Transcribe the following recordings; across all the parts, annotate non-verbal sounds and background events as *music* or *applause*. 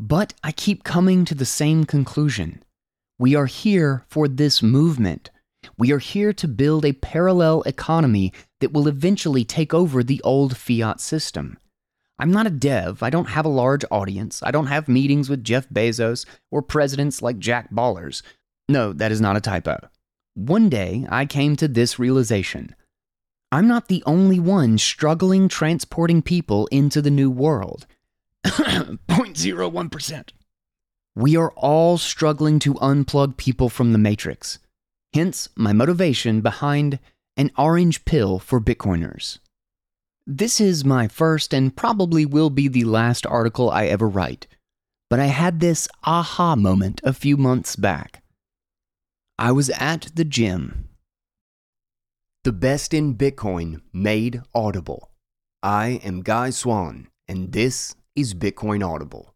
But I keep coming to the same conclusion. We are here for this movement. We are here to build a parallel economy that will eventually take over the old fiat system. I'm not a dev. I don't have a large audience. I don't have meetings with Jeff Bezos or presidents like Jack Ballers. No, that is not a typo. One day, I came to this realization. I'm not the only one struggling transporting people into the new world. 0.01%. We are all struggling to unplug people from the matrix. Hence, my motivation behind an orange pill for Bitcoiners. This is my first and probably will be the last article I ever write, but I had this aha moment a few months back. I was at the gym. The best in Bitcoin made audible. I am Guy Swan, and this is Bitcoin Audible.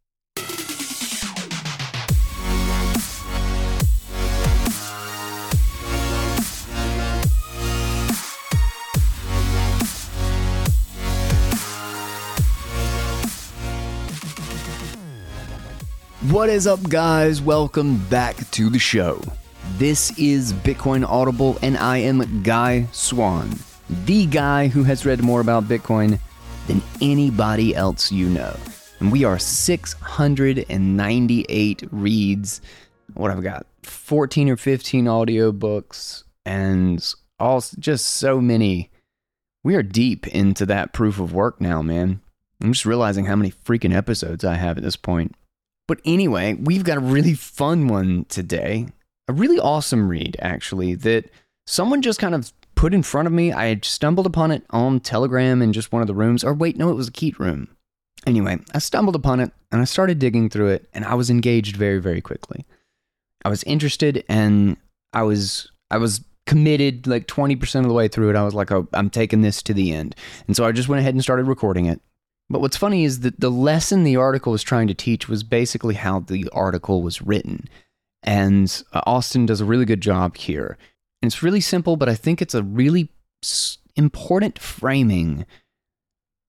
What is up, guys? Welcome back to the show. This is Bitcoin Audible, and I am Guy Swan, the guy who has read more about Bitcoin than anybody else you know. And we are 698 reads. What I've got 14 or 15 audiobooks, and all just so many. We are deep into that proof of work now, man. I'm just realizing how many freaking episodes I have at this point. But anyway, we've got a really fun one today. A really awesome read, actually, that someone just kind of put in front of me. I had stumbled upon it on Telegram in just one of the rooms. Or wait, no, it was a Keet room. Anyway, I stumbled upon it and I started digging through it, and I was engaged very, very quickly. I was interested and I was I was committed like 20% of the way through it. I was like, oh, I'm taking this to the end. And so I just went ahead and started recording it. But what's funny is that the lesson the article was trying to teach was basically how the article was written. And uh, Austin does a really good job here. And it's really simple, but I think it's a really important framing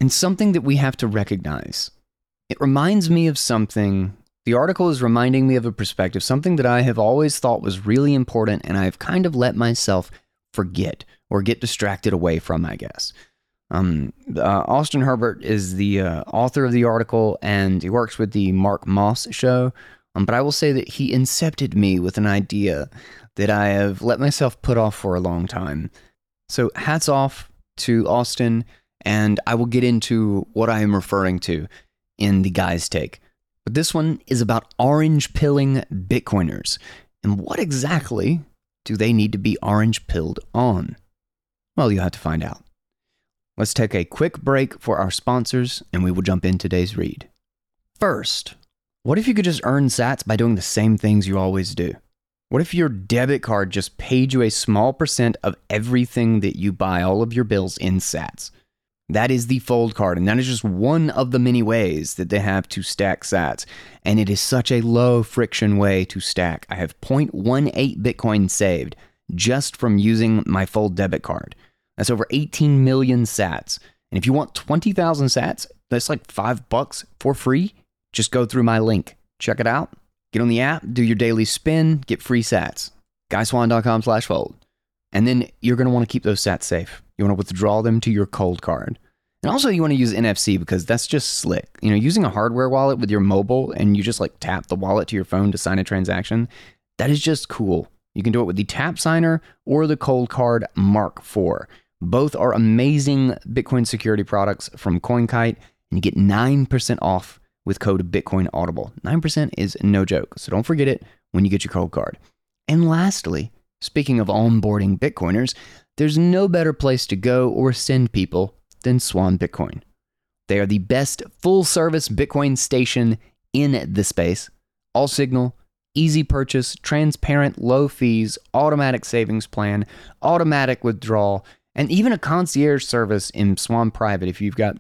and something that we have to recognize. It reminds me of something. The article is reminding me of a perspective, something that I have always thought was really important and I've kind of let myself forget or get distracted away from, I guess. Um, uh, Austin Herbert is the uh, author of the article, and he works with the Mark Moss show. Um, but I will say that he incepted me with an idea that I have let myself put off for a long time. So hats off to Austin, and I will get into what I am referring to in the guy's take. But this one is about orange pilling Bitcoiners. And what exactly do they need to be orange pilled on? Well, you have to find out. Let's take a quick break for our sponsors and we will jump in today's read. First, what if you could just earn sats by doing the same things you always do? What if your debit card just paid you a small percent of everything that you buy, all of your bills in sats? That is the Fold card, and that is just one of the many ways that they have to stack sats. And it is such a low friction way to stack. I have 0.18 Bitcoin saved just from using my Fold debit card. That's over 18 million sats. And if you want 20,000 sats, that's like five bucks for free. Just go through my link. Check it out. Get on the app, do your daily spin, get free sats. GuySwan.com slash fold. And then you're going to want to keep those sats safe. You want to withdraw them to your cold card. And also, you want to use NFC because that's just slick. You know, using a hardware wallet with your mobile and you just like tap the wallet to your phone to sign a transaction, that is just cool. You can do it with the Tap Signer or the Cold Card Mark IV. Both are amazing Bitcoin security products from CoinKite, and you get 9% off with code Bitcoin Audible. 9% is no joke, so don't forget it when you get your cold card. And lastly, speaking of onboarding Bitcoiners, there's no better place to go or send people than Swan Bitcoin. They are the best full service Bitcoin station in the space. All signal, easy purchase, transparent, low fees, automatic savings plan, automatic withdrawal and even a concierge service in Swan Private if you've got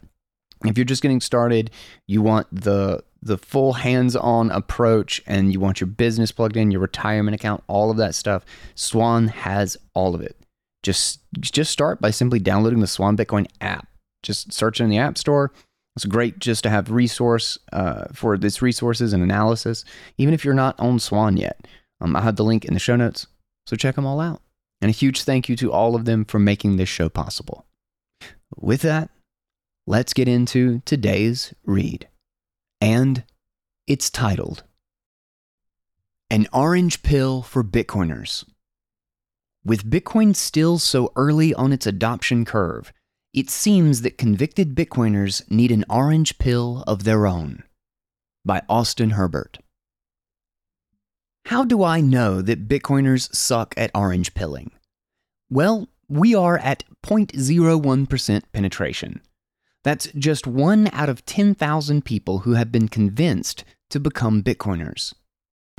if you're just getting started, you want the the full hands-on approach and you want your business plugged in, your retirement account, all of that stuff, Swan has all of it. Just just start by simply downloading the Swan Bitcoin app. Just search in the App Store It's great just to have resource uh, for this resources and analysis, even if you're not on Swan yet. Um, I have the link in the show notes, so check them all out. And a huge thank you to all of them for making this show possible. With that, let's get into today's read. And it's titled An Orange Pill for Bitcoiners. With Bitcoin still so early on its adoption curve, it seems that convicted Bitcoiners need an orange pill of their own. By Austin Herbert. How do I know that Bitcoiners suck at orange pilling? Well, we are at 0.01% penetration. That's just one out of 10,000 people who have been convinced to become Bitcoiners.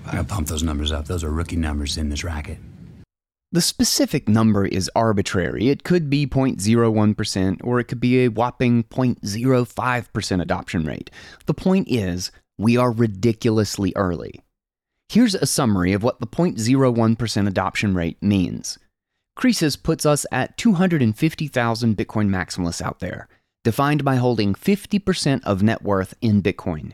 I gotta pump those numbers up. Those are rookie numbers in this racket. The specific number is arbitrary. It could be 0.01% or it could be a whopping 0.05% adoption rate. The point is, we are ridiculously early. Here's a summary of what the 0.01% adoption rate means. Croesus puts us at 250,000 Bitcoin maximalists out there, defined by holding 50% of net worth in Bitcoin.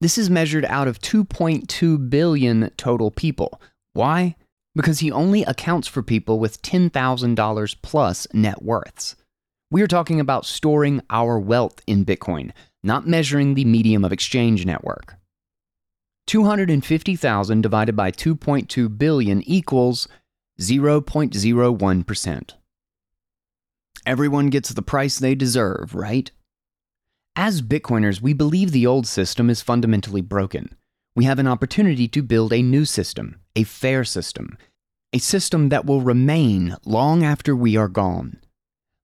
This is measured out of 2.2 billion total people. Why? because he only accounts for people with $10,000 plus net worths. We are talking about storing our wealth in Bitcoin, not measuring the medium of exchange network. 250,000 divided by 2.2 billion equals 0.01%. Everyone gets the price they deserve, right? As Bitcoiners, we believe the old system is fundamentally broken. We have an opportunity to build a new system, a fair system, a system that will remain long after we are gone.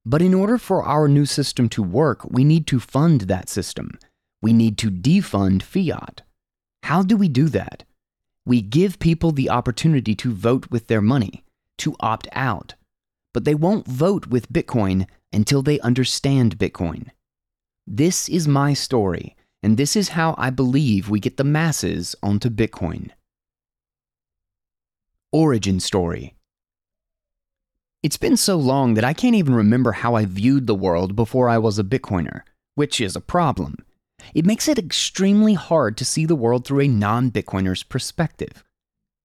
But in order for our new system to work, we need to fund that system. We need to defund fiat. How do we do that? We give people the opportunity to vote with their money, to opt out. But they won't vote with Bitcoin until they understand Bitcoin. This is my story, and this is how I believe we get the masses onto Bitcoin. Origin Story It's been so long that I can't even remember how I viewed the world before I was a Bitcoiner, which is a problem. It makes it extremely hard to see the world through a non Bitcoiner's perspective.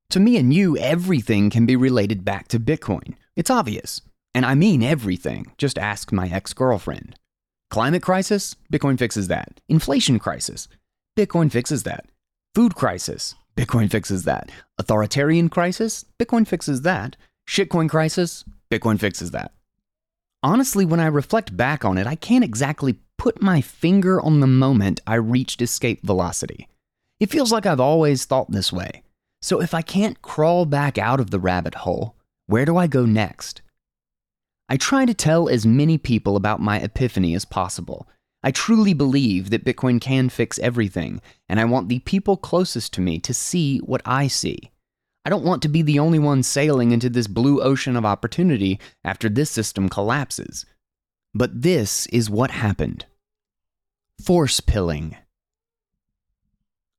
To me and you, everything can be related back to Bitcoin. It's obvious. And I mean everything. Just ask my ex girlfriend. Climate crisis? Bitcoin fixes that. Inflation crisis? Bitcoin fixes that. Food crisis? Bitcoin fixes that. Authoritarian crisis? Bitcoin fixes that. Shitcoin crisis? Bitcoin fixes that. Honestly, when I reflect back on it, I can't exactly put my finger on the moment I reached escape velocity. It feels like I've always thought this way. So if I can't crawl back out of the rabbit hole, where do I go next? I try to tell as many people about my epiphany as possible, I truly believe that Bitcoin can fix everything, and I want the people closest to me to see what I see. I don't want to be the only one sailing into this blue ocean of opportunity after this system collapses. But this is what happened force pilling.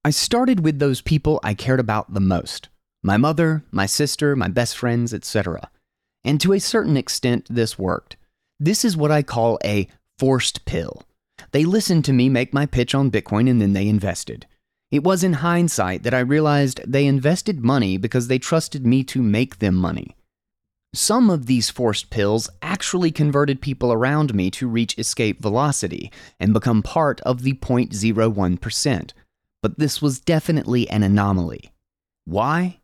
I started with those people I cared about the most my mother, my sister, my best friends, etc. And to a certain extent, this worked. This is what I call a forced pill. They listened to me make my pitch on Bitcoin and then they invested. It was in hindsight that I realized they invested money because they trusted me to make them money. Some of these forced pills actually converted people around me to reach escape velocity and become part of the 0.01%, but this was definitely an anomaly. Why?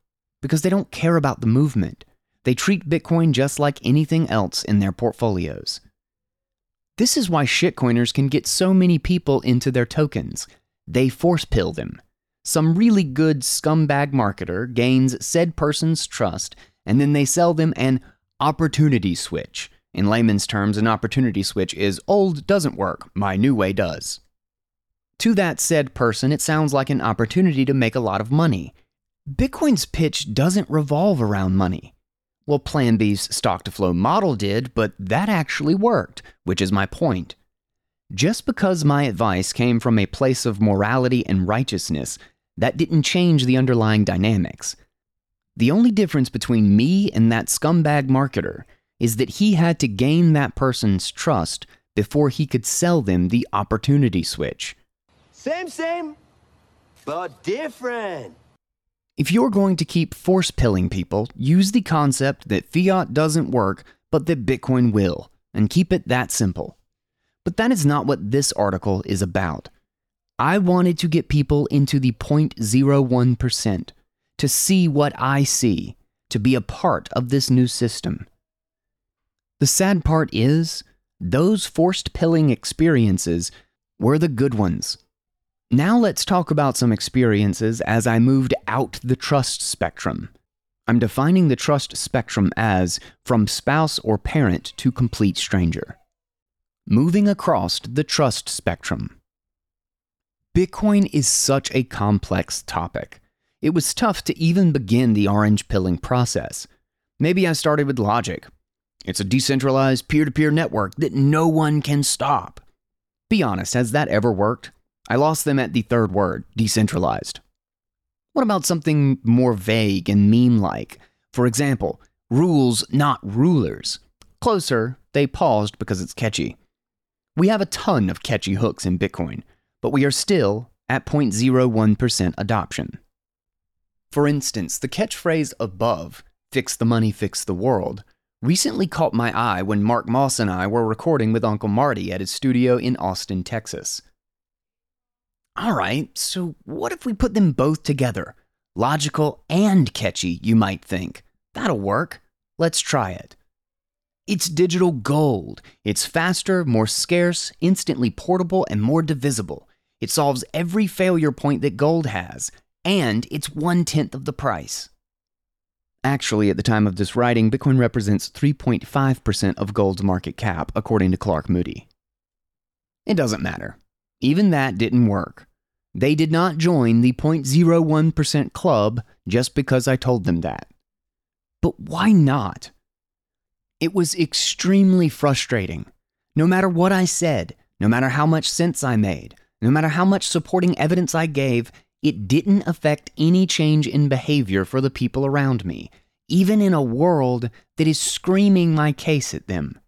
Because they don't care about the movement. They treat Bitcoin just like anything else in their portfolios. This is why shitcoiners can get so many people into their tokens. They force pill them. Some really good scumbag marketer gains said person's trust, and then they sell them an opportunity switch. In layman's terms, an opportunity switch is old doesn't work, my new way does. To that said person, it sounds like an opportunity to make a lot of money. Bitcoin's pitch doesn't revolve around money. Well, Plan B's stock to flow model did, but that actually worked, which is my point. Just because my advice came from a place of morality and righteousness, that didn't change the underlying dynamics. The only difference between me and that scumbag marketer is that he had to gain that person's trust before he could sell them the opportunity switch. Same, same, but different. If you're going to keep force pilling people, use the concept that fiat doesn't work, but that Bitcoin will, and keep it that simple. But that is not what this article is about. I wanted to get people into the 0.01%, to see what I see, to be a part of this new system. The sad part is, those forced pilling experiences were the good ones. Now let's talk about some experiences as I moved out the trust spectrum. I'm defining the trust spectrum as from spouse or parent to complete stranger. Moving across the trust spectrum. Bitcoin is such a complex topic. It was tough to even begin the orange pilling process. Maybe I started with logic. It's a decentralized peer to peer network that no one can stop. Be honest, has that ever worked? I lost them at the third word, decentralized. What about something more vague and meme like? For example, rules, not rulers. Closer, they paused because it's catchy. We have a ton of catchy hooks in Bitcoin, but we are still at 0.01% adoption. For instance, the catchphrase above, fix the money, fix the world, recently caught my eye when Mark Moss and I were recording with Uncle Marty at his studio in Austin, Texas. All right, so what if we put them both together? Logical and catchy, you might think. That'll work. Let's try it. It's digital gold. It's faster, more scarce, instantly portable, and more divisible. It solves every failure point that gold has, and it's one tenth of the price. Actually, at the time of this writing, Bitcoin represents 3.5% of gold's market cap, according to Clark Moody. It doesn't matter. Even that didn't work. They did not join the 0.01% club just because I told them that. But why not? It was extremely frustrating. No matter what I said, no matter how much sense I made, no matter how much supporting evidence I gave, it didn't affect any change in behavior for the people around me, even in a world that is screaming my case at them.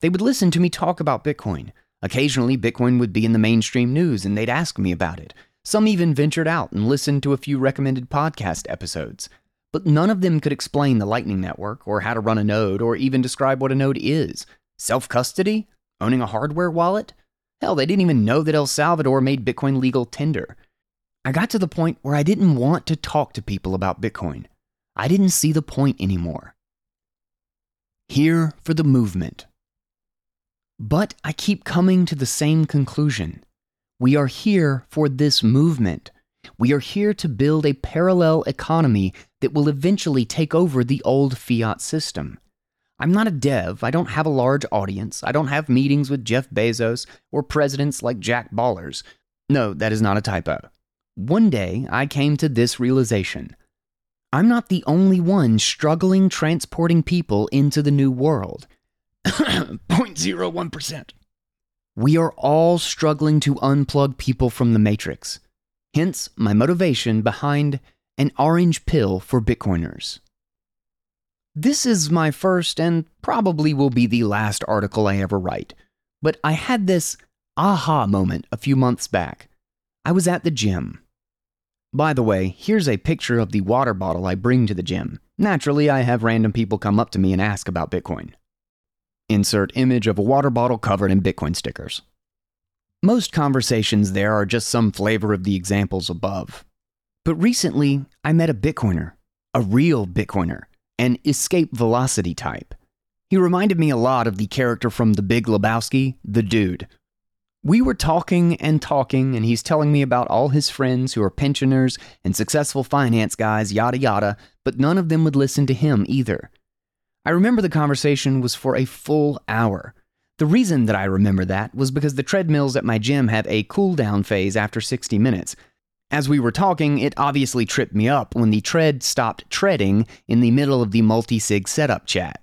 They would listen to me talk about Bitcoin. Occasionally, Bitcoin would be in the mainstream news and they'd ask me about it. Some even ventured out and listened to a few recommended podcast episodes. But none of them could explain the Lightning Network, or how to run a node, or even describe what a node is. Self custody? Owning a hardware wallet? Hell, they didn't even know that El Salvador made Bitcoin legal tender. I got to the point where I didn't want to talk to people about Bitcoin. I didn't see the point anymore. Here for the movement. But I keep coming to the same conclusion. We are here for this movement. We are here to build a parallel economy that will eventually take over the old fiat system. I'm not a dev. I don't have a large audience. I don't have meetings with Jeff Bezos or presidents like Jack Ballers. No, that is not a typo. One day, I came to this realization. I'm not the only one struggling transporting people into the new world. *coughs* 0.01%. We are all struggling to unplug people from the matrix. Hence, my motivation behind an orange pill for Bitcoiners. This is my first and probably will be the last article I ever write, but I had this aha moment a few months back. I was at the gym. By the way, here's a picture of the water bottle I bring to the gym. Naturally, I have random people come up to me and ask about Bitcoin. Insert image of a water bottle covered in Bitcoin stickers. Most conversations there are just some flavor of the examples above. But recently, I met a Bitcoiner, a real Bitcoiner, an escape velocity type. He reminded me a lot of the character from The Big Lebowski, the dude, we were talking and talking, and he's telling me about all his friends who are pensioners and successful finance guys, yada yada, but none of them would listen to him either. I remember the conversation was for a full hour. The reason that I remember that was because the treadmills at my gym have a cool down phase after 60 minutes. As we were talking, it obviously tripped me up when the tread stopped treading in the middle of the multi sig setup chat.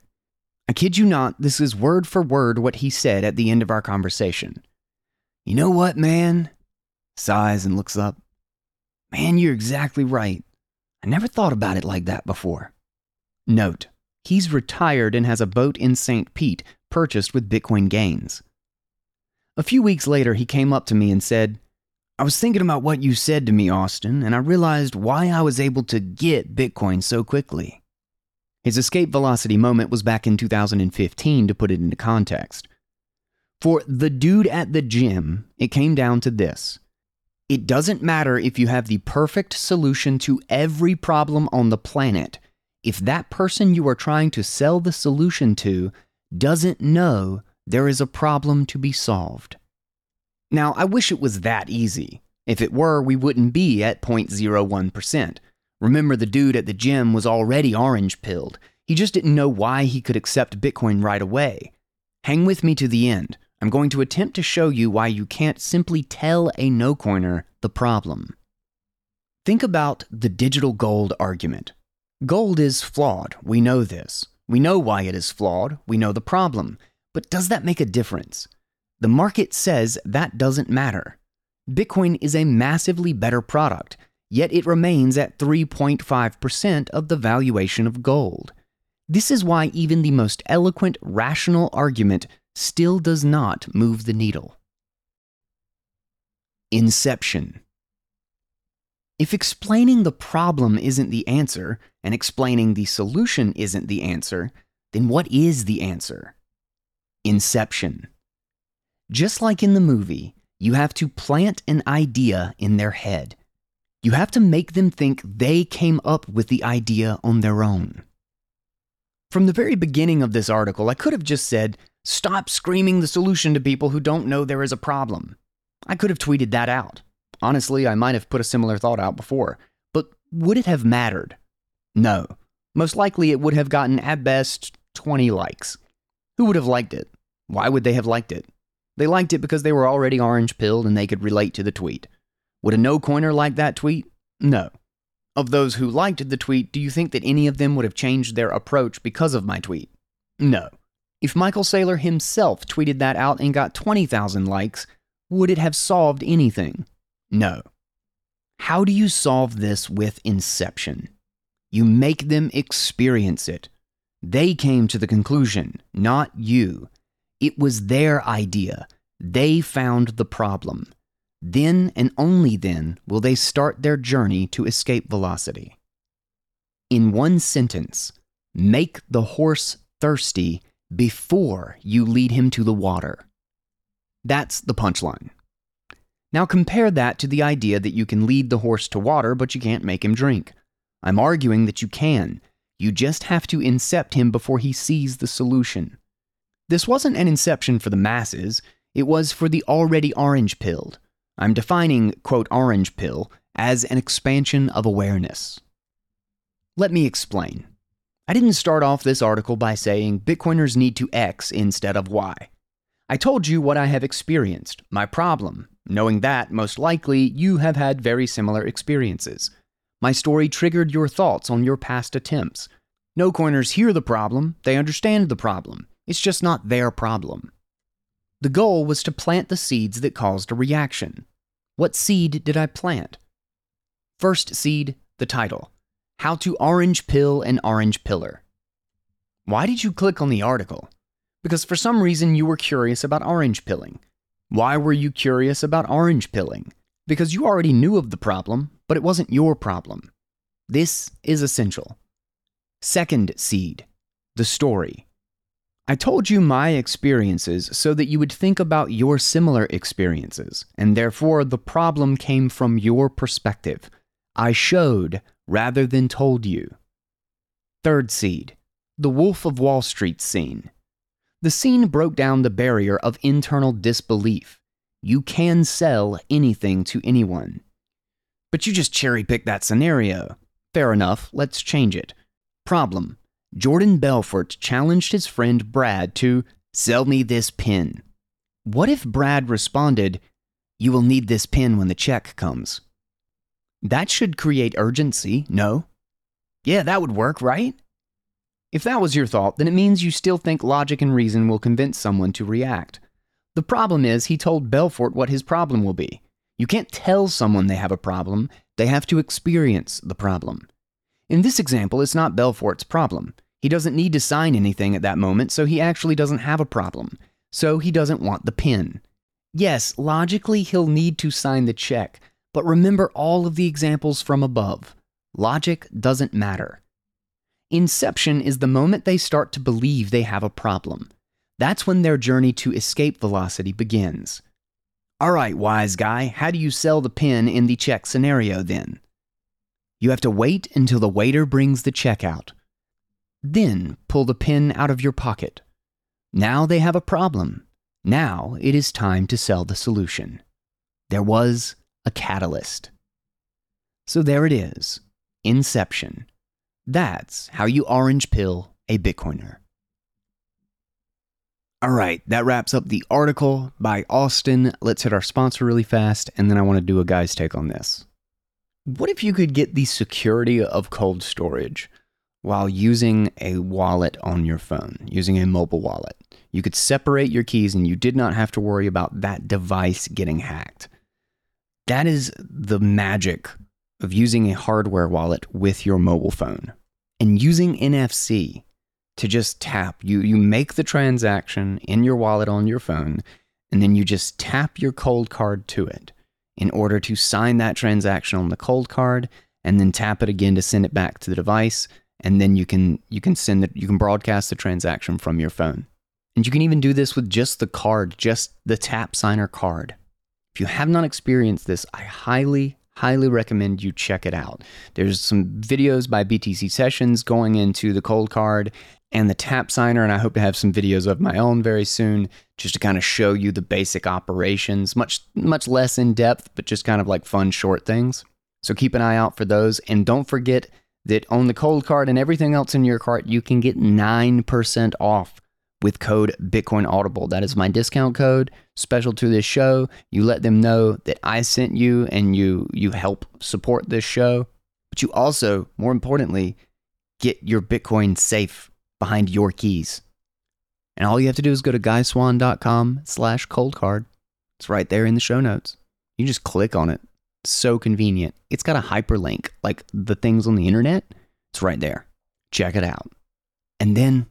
I kid you not, this is word for word what he said at the end of our conversation. You know what, man? Sighs and looks up. Man, you're exactly right. I never thought about it like that before. Note, he's retired and has a boat in St. Pete purchased with Bitcoin gains. A few weeks later, he came up to me and said, I was thinking about what you said to me, Austin, and I realized why I was able to get Bitcoin so quickly. His escape velocity moment was back in 2015 to put it into context. For the dude at the gym, it came down to this it doesn't matter if you have the perfect solution to every problem on the planet. If that person you are trying to sell the solution to doesn't know there is a problem to be solved. Now, I wish it was that easy. If it were, we wouldn't be at 0.01%. Remember, the dude at the gym was already orange pilled. He just didn't know why he could accept Bitcoin right away. Hang with me to the end. I'm going to attempt to show you why you can't simply tell a no coiner the problem. Think about the digital gold argument. Gold is flawed. We know this. We know why it is flawed. We know the problem. But does that make a difference? The market says that doesn't matter. Bitcoin is a massively better product, yet it remains at 3.5% of the valuation of gold. This is why even the most eloquent, rational argument still does not move the needle. Inception. If explaining the problem isn't the answer, and explaining the solution isn't the answer, then what is the answer? Inception. Just like in the movie, you have to plant an idea in their head. You have to make them think they came up with the idea on their own. From the very beginning of this article, I could have just said, Stop screaming the solution to people who don't know there is a problem. I could have tweeted that out. Honestly, I might have put a similar thought out before. But would it have mattered? No. Most likely it would have gotten, at best, 20 likes. Who would have liked it? Why would they have liked it? They liked it because they were already orange pilled and they could relate to the tweet. Would a no coiner like that tweet? No. Of those who liked the tweet, do you think that any of them would have changed their approach because of my tweet? No. If Michael Saylor himself tweeted that out and got 20,000 likes, would it have solved anything? No. How do you solve this with Inception? You make them experience it. They came to the conclusion, not you. It was their idea. They found the problem. Then and only then will they start their journey to escape velocity. In one sentence, make the horse thirsty before you lead him to the water. That's the punchline. Now compare that to the idea that you can lead the horse to water, but you can't make him drink. I'm arguing that you can. You just have to incept him before he sees the solution. This wasn't an inception for the masses, it was for the already orange pilled. I'm defining, quote, orange pill as an expansion of awareness. Let me explain. I didn't start off this article by saying Bitcoiners need to X instead of Y. I told you what I have experienced, my problem, knowing that, most likely, you have had very similar experiences. My story triggered your thoughts on your past attempts. No coiners hear the problem, they understand the problem. It's just not their problem. The goal was to plant the seeds that caused a reaction. What seed did I plant? First seed, the title how to Orange Pill an Orange Pillar. Why did you click on the article? Because for some reason you were curious about orange pilling. Why were you curious about orange pilling? Because you already knew of the problem, but it wasn't your problem. This is essential. Second seed, the story. I told you my experiences so that you would think about your similar experiences, and therefore the problem came from your perspective. I showed rather than told you. Third seed, the Wolf of Wall Street scene. The scene broke down the barrier of internal disbelief. You can sell anything to anyone. But you just cherry picked that scenario. Fair enough, let's change it. Problem Jordan Belfort challenged his friend Brad to sell me this pin. What if Brad responded, You will need this pin when the check comes? That should create urgency, no? Yeah, that would work, right? If that was your thought, then it means you still think logic and reason will convince someone to react. The problem is, he told Belfort what his problem will be. You can't tell someone they have a problem, they have to experience the problem. In this example, it's not Belfort's problem. He doesn't need to sign anything at that moment, so he actually doesn't have a problem. So he doesn't want the pin. Yes, logically, he'll need to sign the check, but remember all of the examples from above. Logic doesn't matter. Inception is the moment they start to believe they have a problem. That's when their journey to escape velocity begins. All right, wise guy, how do you sell the pen in the check scenario then? You have to wait until the waiter brings the check out. Then pull the pen out of your pocket. Now they have a problem. Now it is time to sell the solution. There was a catalyst. So there it is Inception. That's how you orange pill a Bitcoiner. All right, that wraps up the article by Austin. Let's hit our sponsor really fast, and then I want to do a guy's take on this. What if you could get the security of cold storage while using a wallet on your phone, using a mobile wallet? You could separate your keys and you did not have to worry about that device getting hacked. That is the magic of using a hardware wallet with your mobile phone and using NFC to just tap. You, you make the transaction in your wallet on your phone, and then you just tap your cold card to it in order to sign that transaction on the cold card and then tap it again to send it back to the device. And then you can you can send it you can broadcast the transaction from your phone. And you can even do this with just the card just the tap signer card. If you have not experienced this i highly highly recommend you check it out. There's some videos by btc sessions going into the cold card and the tap signer and i hope to have some videos of my own very soon just to kind of show you the basic operations much much less in depth but just kind of like fun short things. So keep an eye out for those and don't forget that on the cold card and everything else in your cart you can get 9% off with code bitcoin audible. That is my discount code special to this show you let them know that i sent you and you you help support this show but you also more importantly get your bitcoin safe behind your keys. And all you have to do is go to guyswan.com slash cold card. It's right there in the show notes. You just click on it. So convenient. It's got a hyperlink, like the things on the internet. It's right there. Check it out. And then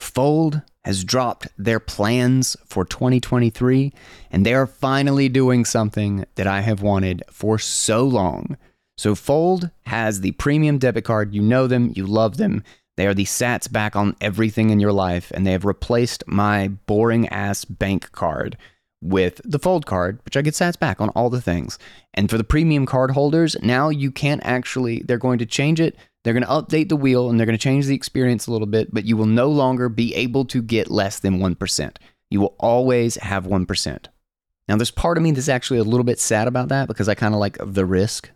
Fold has dropped their plans for 2023, and they are finally doing something that I have wanted for so long. So, Fold has the premium debit card. You know them, you love them. They are the sats back on everything in your life, and they have replaced my boring ass bank card with the fold card, which I get sats back on all the things. And for the premium card holders, now you can't actually, they're going to change it. They're going to update the wheel and they're going to change the experience a little bit, but you will no longer be able to get less than 1%. You will always have 1%. Now, there's part of me that's actually a little bit sad about that because I kind of like the risk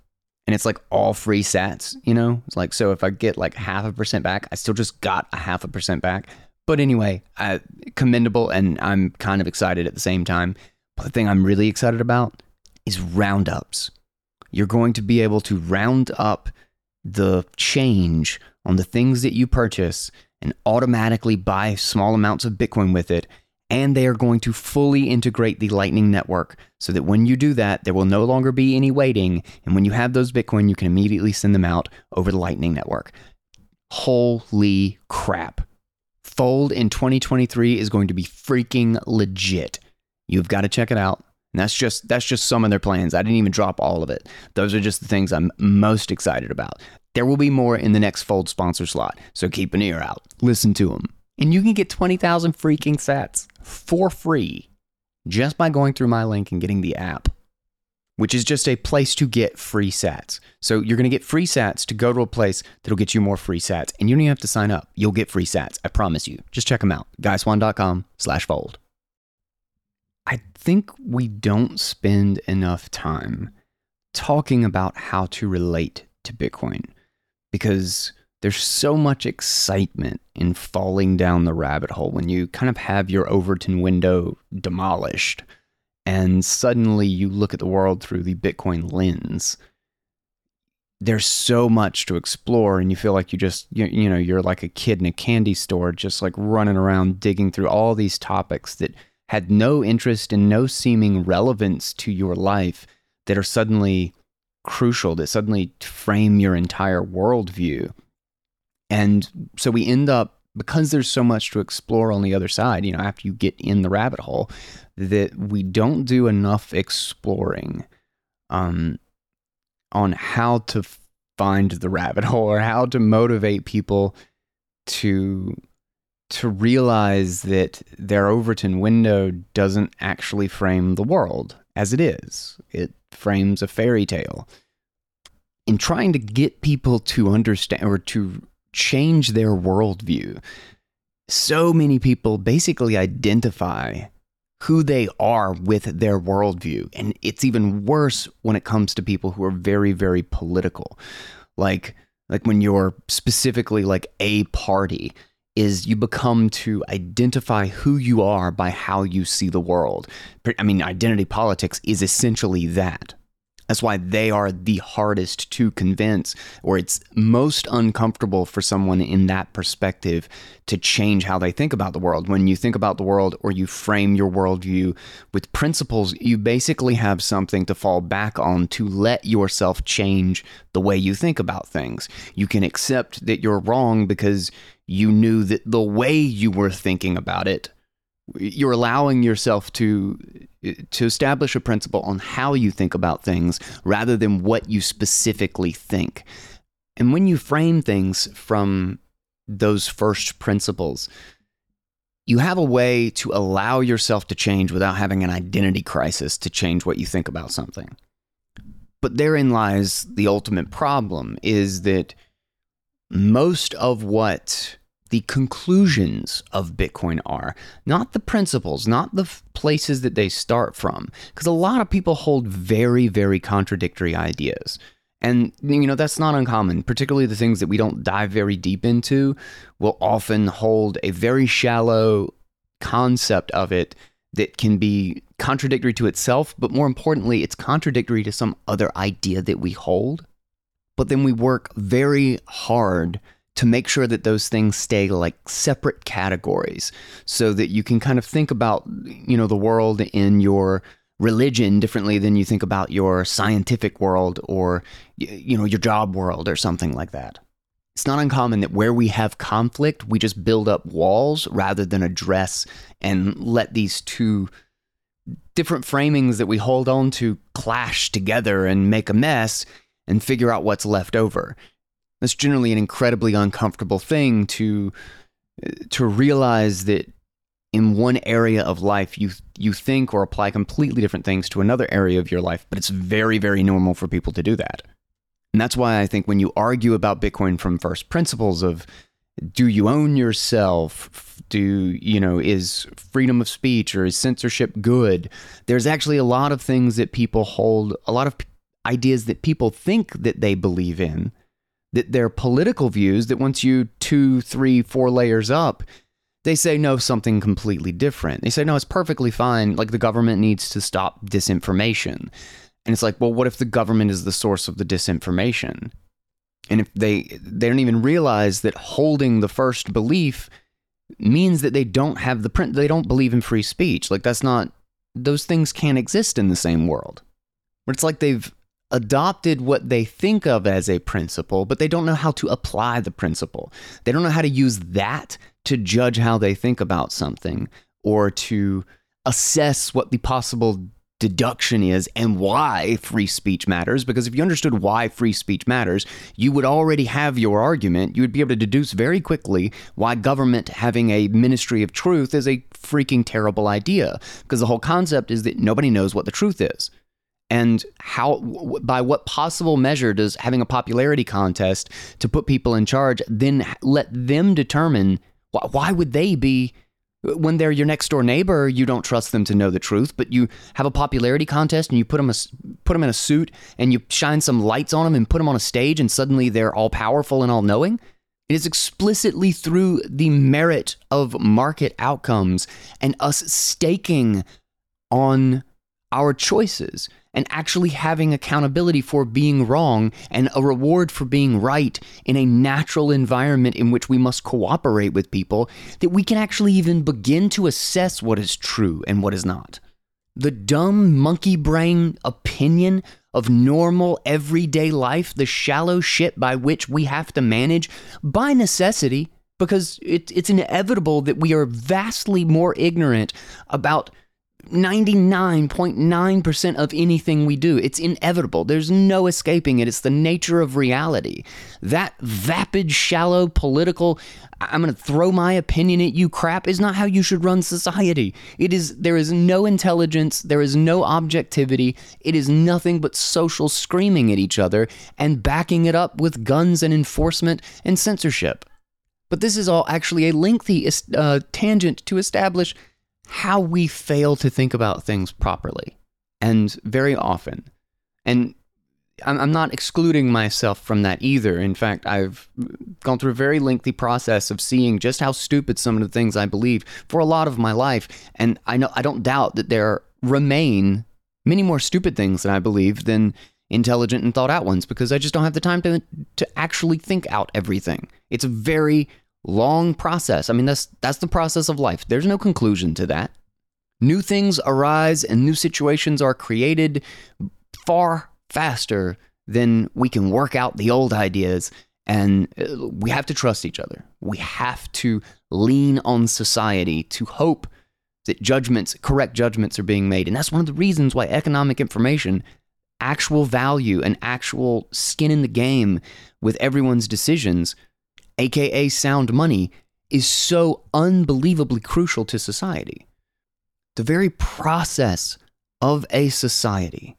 and it's like all free sats, you know? It's like, so if I get like half a percent back, I still just got a half a percent back. But anyway, commendable, and I'm kind of excited at the same time. But the thing I'm really excited about is roundups. You're going to be able to round up the change on the things that you purchase and automatically buy small amounts of Bitcoin with it and they are going to fully integrate the Lightning Network so that when you do that, there will no longer be any waiting. And when you have those Bitcoin, you can immediately send them out over the Lightning Network. Holy crap. Fold in 2023 is going to be freaking legit. You've got to check it out. And that's just that's just some of their plans. I didn't even drop all of it. Those are just the things I'm most excited about. There will be more in the next Fold sponsor slot, so keep an ear out. Listen to them. And you can get 20,000 freaking sats for free just by going through my link and getting the app, which is just a place to get free sats. So you're going to get free sats to go to a place that'll get you more free sats. And you don't even have to sign up. You'll get free sats. I promise you. Just check them out. guyswan.com slash fold. I think we don't spend enough time talking about how to relate to Bitcoin because there's so much excitement in falling down the rabbit hole when you kind of have your Overton window demolished and suddenly you look at the world through the Bitcoin lens. There's so much to explore, and you feel like you just, you, you know, you're like a kid in a candy store, just like running around digging through all these topics that had no interest and no seeming relevance to your life that are suddenly crucial, that suddenly frame your entire worldview. And so we end up because there's so much to explore on the other side, you know, after you get in the rabbit hole, that we don't do enough exploring um, on how to find the rabbit hole or how to motivate people to to realize that their Overton window doesn't actually frame the world as it is. It frames a fairy tale. In trying to get people to understand or to change their worldview, so many people basically identify who they are with their worldview. And it's even worse when it comes to people who are very, very political. Like, like when you're specifically like a party is you become to identify who you are by how you see the world. I mean, identity politics is essentially that. That's why they are the hardest to convince, or it's most uncomfortable for someone in that perspective to change how they think about the world. When you think about the world or you frame your worldview with principles, you basically have something to fall back on to let yourself change the way you think about things. You can accept that you're wrong because you knew that the way you were thinking about it you're allowing yourself to to establish a principle on how you think about things rather than what you specifically think. And when you frame things from those first principles, you have a way to allow yourself to change without having an identity crisis to change what you think about something. But therein lies the ultimate problem is that most of what the conclusions of Bitcoin are, not the principles, not the f- places that they start from. Because a lot of people hold very, very contradictory ideas. And, you know, that's not uncommon, particularly the things that we don't dive very deep into will often hold a very shallow concept of it that can be contradictory to itself, but more importantly, it's contradictory to some other idea that we hold. But then we work very hard to make sure that those things stay like separate categories so that you can kind of think about you know the world in your religion differently than you think about your scientific world or you know your job world or something like that. It's not uncommon that where we have conflict we just build up walls rather than address and let these two different framings that we hold on to clash together and make a mess and figure out what's left over that's generally an incredibly uncomfortable thing to to realize that in one area of life you you think or apply completely different things to another area of your life, but it's very very normal for people to do that. And that's why I think when you argue about Bitcoin from first principles of do you own yourself? Do you know is freedom of speech or is censorship good? There's actually a lot of things that people hold, a lot of ideas that people think that they believe in that their political views that once you two, three, four layers up, they say no, something completely different. They say no, it's perfectly fine. Like the government needs to stop disinformation. And it's like, well, what if the government is the source of the disinformation? And if they they don't even realize that holding the first belief means that they don't have the print they don't believe in free speech. Like that's not those things can't exist in the same world. But it's like they've adopted what they think of as a principle, but they don't know how to apply the principle. They don't know how to use that to judge how they think about something or to assess what the possible deduction is and why free speech matters. Because if you understood why free speech matters, you would already have your argument. You would be able to deduce very quickly why government having a ministry of truth is a freaking terrible idea. Because the whole concept is that nobody knows what the truth is and how by what possible measure does having a popularity contest to put people in charge then let them determine why, why would they be when they're your next door neighbor you don't trust them to know the truth but you have a popularity contest and you put them a, put them in a suit and you shine some lights on them and put them on a stage and suddenly they're all powerful and all knowing? It is explicitly through the merit of market outcomes and us staking on our choices and actually having accountability for being wrong and a reward for being right in a natural environment in which we must cooperate with people, that we can actually even begin to assess what is true and what is not. The dumb monkey brain opinion of normal everyday life, the shallow shit by which we have to manage by necessity because it, it's inevitable that we are vastly more ignorant about 99.9% of anything we do. It's inevitable. There's no escaping it. It's the nature of reality. That vapid, shallow, political, I'm going to throw my opinion at you crap is not how you should run society. It is there is no intelligence, there is no objectivity. It is nothing but social screaming at each other and backing it up with guns and enforcement and censorship. But this is all actually a lengthy uh, tangent to establish how we fail to think about things properly and very often. And I'm not excluding myself from that either. In fact, I've gone through a very lengthy process of seeing just how stupid some of the things I believe for a lot of my life. And I know I don't doubt that there remain many more stupid things that I believe than intelligent and thought out ones because I just don't have the time to to actually think out everything. It's a very long process. I mean, that's that's the process of life. There's no conclusion to that. New things arise and new situations are created far faster than we can work out the old ideas and uh, we have to trust each other. We have to lean on society to hope that judgments, correct judgments are being made. And that's one of the reasons why economic information, actual value and actual skin in the game with everyone's decisions aka sound money, is so unbelievably crucial to society. The very process of a society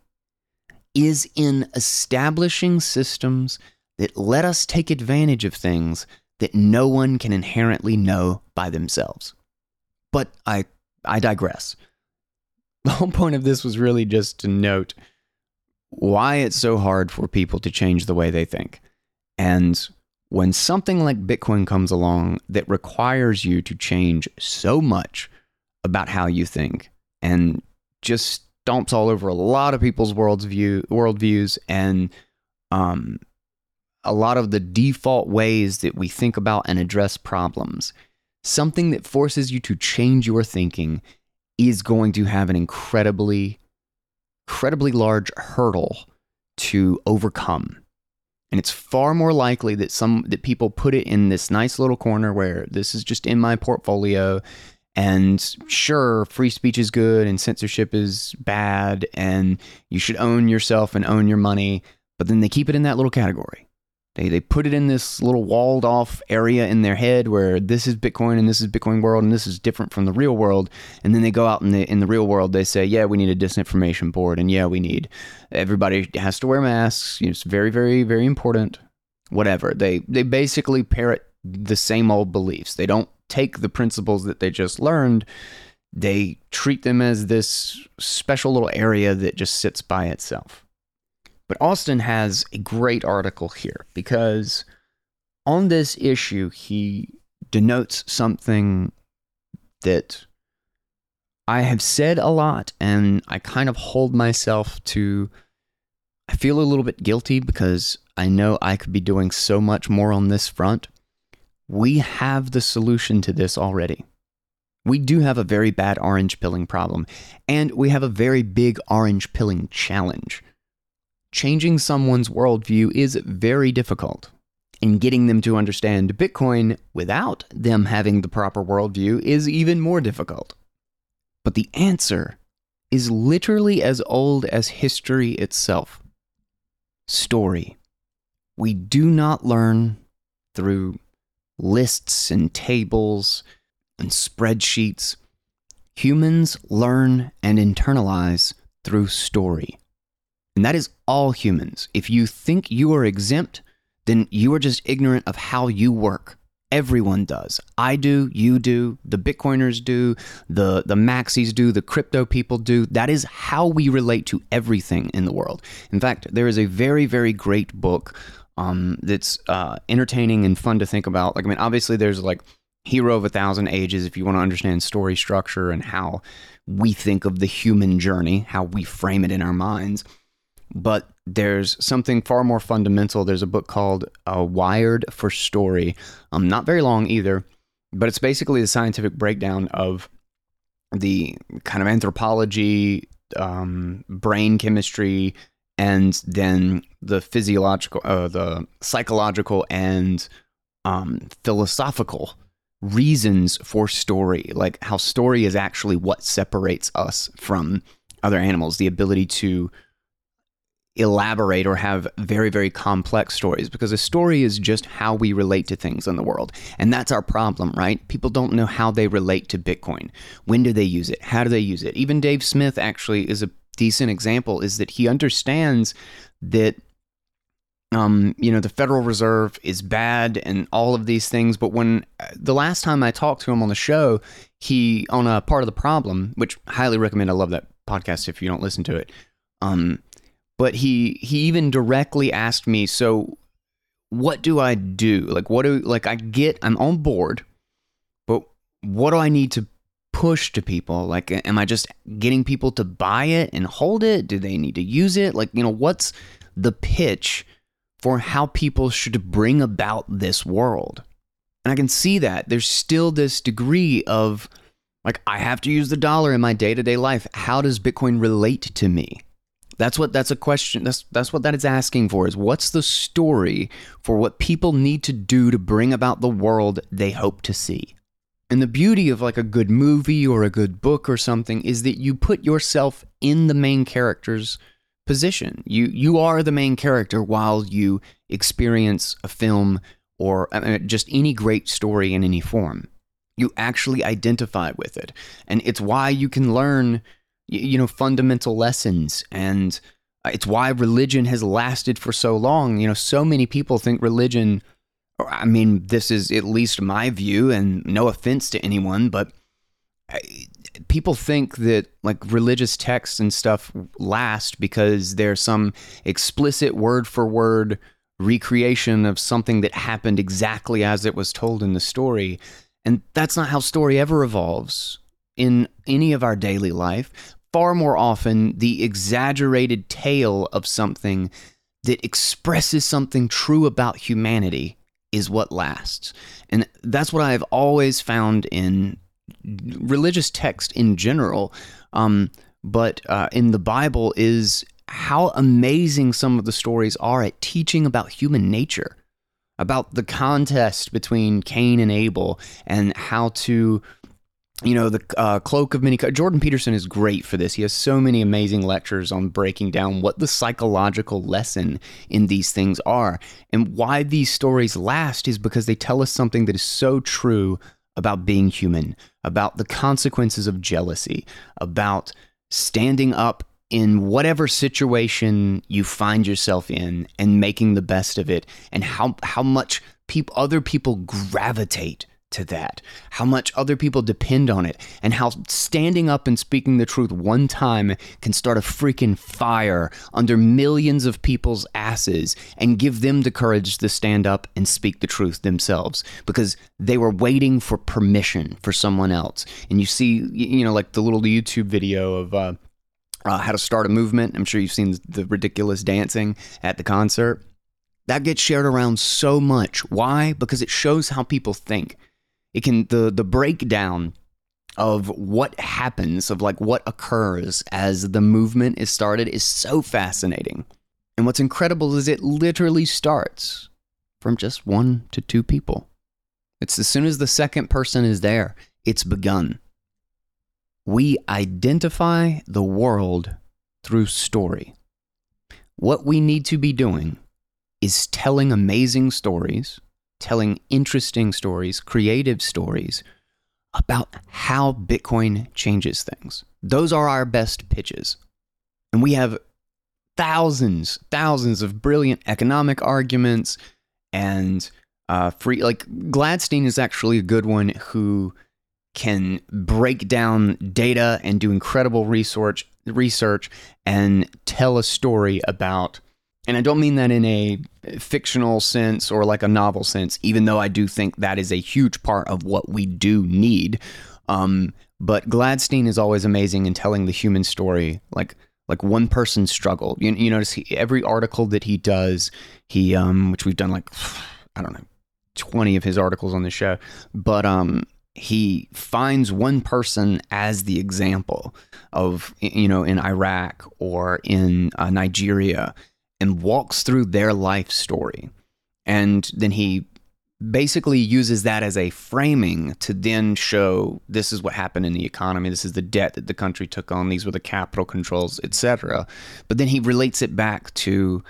is in establishing systems that let us take advantage of things that no one can inherently know by themselves. But I, I digress. *laughs* The whole point of this was really just to note why it's so hard for people to change the way they think. And when something like Bitcoin comes along that requires you to change so much about how you think and just stomps all over a lot of people's world's view, worldviews and um, a lot of the default ways that we think about and address problems, something that forces you to change your thinking is going to have an incredibly, incredibly large hurdle to overcome and it's far more likely that some that people put it in this nice little corner where this is just in my portfolio. And sure free speech is good and censorship is bad and you should own yourself and own your money but then they keep it in that little category they, they put it in this little walled off area in their head where this is Bitcoin and this is Bitcoin world and this is different from the real world. And then they go out in the in the real world. They say, yeah, we need a disinformation board, and yeah, we need everybody has to wear masks. It's very very very important. Whatever they they basically parrot the same old beliefs. They don't take the principles that they just learned. They treat them as this special little area that just sits by itself. But Austin has a great article here because on this issue, he denotes something that I have said a lot, and I kind of hold myself to. I feel a little bit guilty because I know I could be doing so much more on this front. We have the solution to this already. We do have a very bad orange pilling problem, and we have a very big orange pilling challenge changing someone's worldview is very difficult. And getting them to understand Bitcoin without them having the proper worldview is even more difficult. But the answer is literally as old as history itself story. We do not learn through lists and tables and spreadsheets. Humans learn and internalize through story. And that is all humans. If you think you are exempt, then you are just ignorant of how you work. Everyone does. I do, you do, the Bitcoiners do, the, the maxis do, the crypto people do. That is how we relate to everything in the world. In fact, there is a very, very great book um, that's uh, entertaining and fun to think about. Like, I mean, obviously, there's like Hero of a Thousand Ages if you want to understand story structure and how we think of the human journey, how we frame it in our minds but there's something far more fundamental. There's a book called uh, Wired for Story. Um, not very long either, but it's basically the scientific breakdown of the kind of anthropology, um, brain chemistry, and then the physiological, uh, the psychological, and um, philosophical reasons for story, like how story is actually what separates us from other animals, the ability to elaborate or have very, very complex stories because a story is just how we relate to things in the world. And that's our problem, right? People don't know how they relate to Bitcoin. When do they use it? How do they use it? Even Dave Smith actually is a decent example, is that he understands that um, you know, the Federal Reserve is bad and all of these things. But when the last time I talked to him on the show, he on a part of the problem, which highly recommend. I love that podcast if you don't listen to it. Um, but he he even directly asked me, so what do I do? Like, what do like I get? I'm on board, but what do I need to push to people? Like, am I just getting people to buy it and hold it? Do they need to use it? Like, you know, what's the pitch? for how people should bring about this world. And I can see that there's still this degree of like I have to use the dollar in my day-to-day life. How does Bitcoin relate to me? That's what that's a question. That's that's what that is asking for is what's the story for what people need to do to bring about the world they hope to see. And the beauty of like a good movie or a good book or something is that you put yourself in the main character's position. You you are the main character while you experience a film or uh, just any great story in any form. You actually identify with it, and it's why you can learn, you know, fundamental lessons, and uh, it's why religion has lasted for so long. You know, so many people think religion. I mean, this is at least my view, and no offense to anyone, but people think that like religious texts and stuff last because there's some explicit word for word recreation of something that happened exactly as it was told in the story. And that's not how story ever evolves in any of our daily life. Far more often, the exaggerated tale of something that expresses something true about humanity is what lasts. And that's what I've always found in religious text in general, um, but uh, in the Bible is how amazing some of the stories are at teaching about human nature, about the contest between Cain and Abel, and how to you know the uh, cloak of many jordan peterson is great for this. He has so many amazing lectures on breaking down what the psychological lesson in these things are. And why these stories last is because they tell us something that is so true about being human, about the consequences of jealousy, about standing up in whatever situation you find yourself in and making the best of it, and how, how much peop- other people gravitate to that, how much other people depend on it, and how standing up and speaking the truth one time can start a freaking fire under millions of people's asses and give them the courage to stand up and speak the truth themselves because they were waiting for permission for someone else. And you see, you know, like the little YouTube video of, uh, uh, how to start a movement. I'm sure you've seen the ridiculous dancing at the concert. That gets shared around so much. Why? Because it shows how people think it can the the breakdown of what happens of like what occurs as the movement is started is so fascinating. And what's incredible is it literally starts from just one to two people. It's as soon as the second person is there it's begun. We identify the world through story. What we need to be doing is telling amazing stories telling interesting stories, creative stories about how Bitcoin changes things. Those are our best pitches. And we have thousands, thousands of brilliant economic arguments and uh, free. Like Gladstein is actually a good one who can break down data and do incredible research research and tell a story about and I don't mean that in a fictional sense or like a novel sense, even though I do think that is a huge part of what we do need. Um, but Gladstein is always amazing in telling the human story, like like one person's struggle. You, you notice he, every article that he does, he um, which we've done like I don't know, twenty of his articles on the show, but um, he finds one person as the example of you know in Iraq or in uh, Nigeria and walks through their life story. And then he basically uses that as a framing to then show this is what happened in the economy. This is the debt that the country took on. These were the capital controls etc but then he relates it back to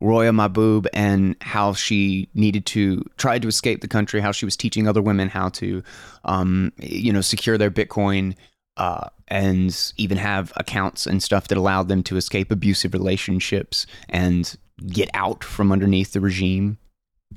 Roya Mahboob and how she needed to try to escape the country how she was teaching other women how to um, you know secure their bitcoin uh, and even have accounts and stuff that allowed them to escape abusive relationships and get out from underneath the regime.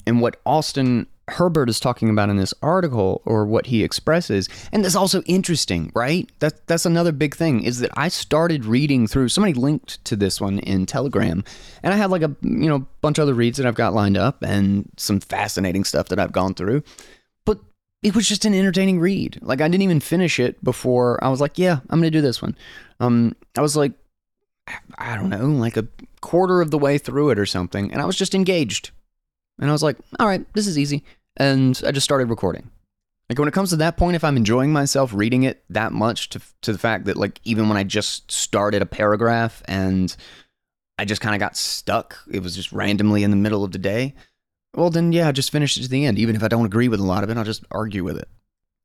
And what Austin Herbert is talking about in this article or what he expresses and that's also interesting right? That that's another big thing is that I started reading through somebody linked to this one in Telegram and I had like a you know bunch of other reads that I've got lined up and some fascinating stuff that I've gone through it was just an entertaining read like I didn't even finish it before I was like yeah I'm to do this one um I was like I don't know like a quarter of the way through it or something and I was just engaged and I was like, all right, this is easy. And I just started recording. Like when it comes to that point, if I'm enjoying myself reading it that much to, to the fact that like even when I just started a paragraph and I just kind of got stuck, it was just randomly in the middle of the day. Well, then yeah, just finished it to the end. Even if I don't agree with a lot of it, I'll just argue with it.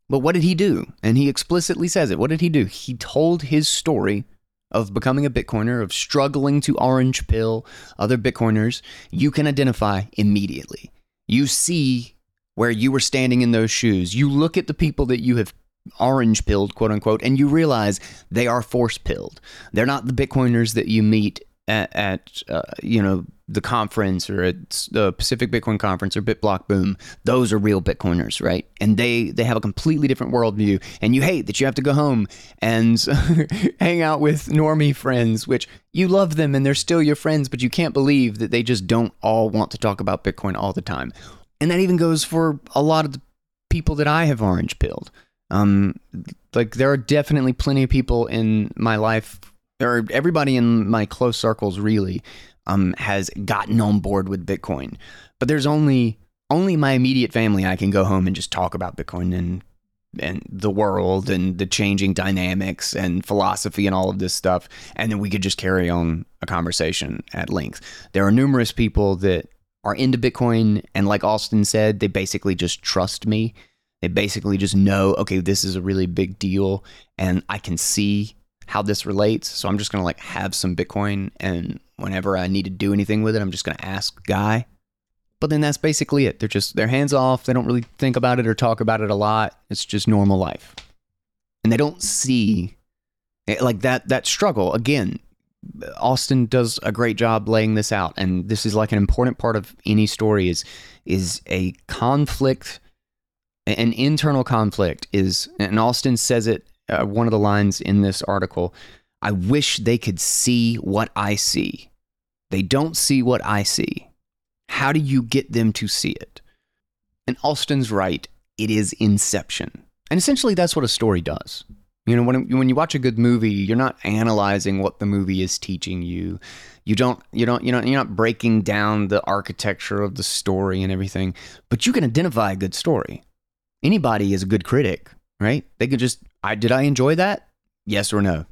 But what did he do? And he explicitly says it. What did he do? He told his story of becoming a Bitcoiner, of struggling to orange pill other Bitcoiners, you can identify immediately. You see where you were standing in those shoes. You look at the people that you have orange pilled, quote unquote, and you realize they are force pilled. They're not the Bitcoiners that you meet at, at uh, you know the conference or at the Pacific Bitcoin Conference or BitBlockBoom, those are real Bitcoiners, right? And they they have a completely different worldview. And you hate that you have to go home and *laughs* hang out with normie friends, which you love them and they're still your friends, but you can't believe that they just don't all want to talk about Bitcoin all the time. And that even goes for a lot of the people that I have orange pilled. Um, like there are definitely plenty of people in my life, or everybody in my close circles, really, um, has gotten on board with Bitcoin. But there's only only my immediate family I can go home and just talk about Bitcoin and and the world and the changing dynamics and philosophy and all of this stuff and then we could just carry on a conversation at length. There are numerous people that are into Bitcoin and like Austin said, they basically just trust me. They basically just know, okay, this is a really big deal and I can see how this relates. So I'm just going to like have some Bitcoin and whenever I need to do anything with it, I'm just going to ask Guy. But then that's basically it. They're just, they're hands off. They don't really think about it or talk about it a lot. It's just normal life. And they don't see eh, like that, that struggle. Again, Austin does a great job laying this out. And this is like an important part of any story is, is a conflict, an internal conflict is, and Austin says it, uh, one of the lines in this article, I wish they could see what I see. They don't see what I see. How do you get them to see it? And Austin's right. It is inception. And essentially, that's what a story does. You know, when, when you watch a good movie, you're not analyzing what the movie is teaching you. You don't, you don't, you know, you're not breaking down the architecture of the story and everything, but you can identify a good story. Anybody is a good critic, right? They could just, I did I enjoy that? Yes or no.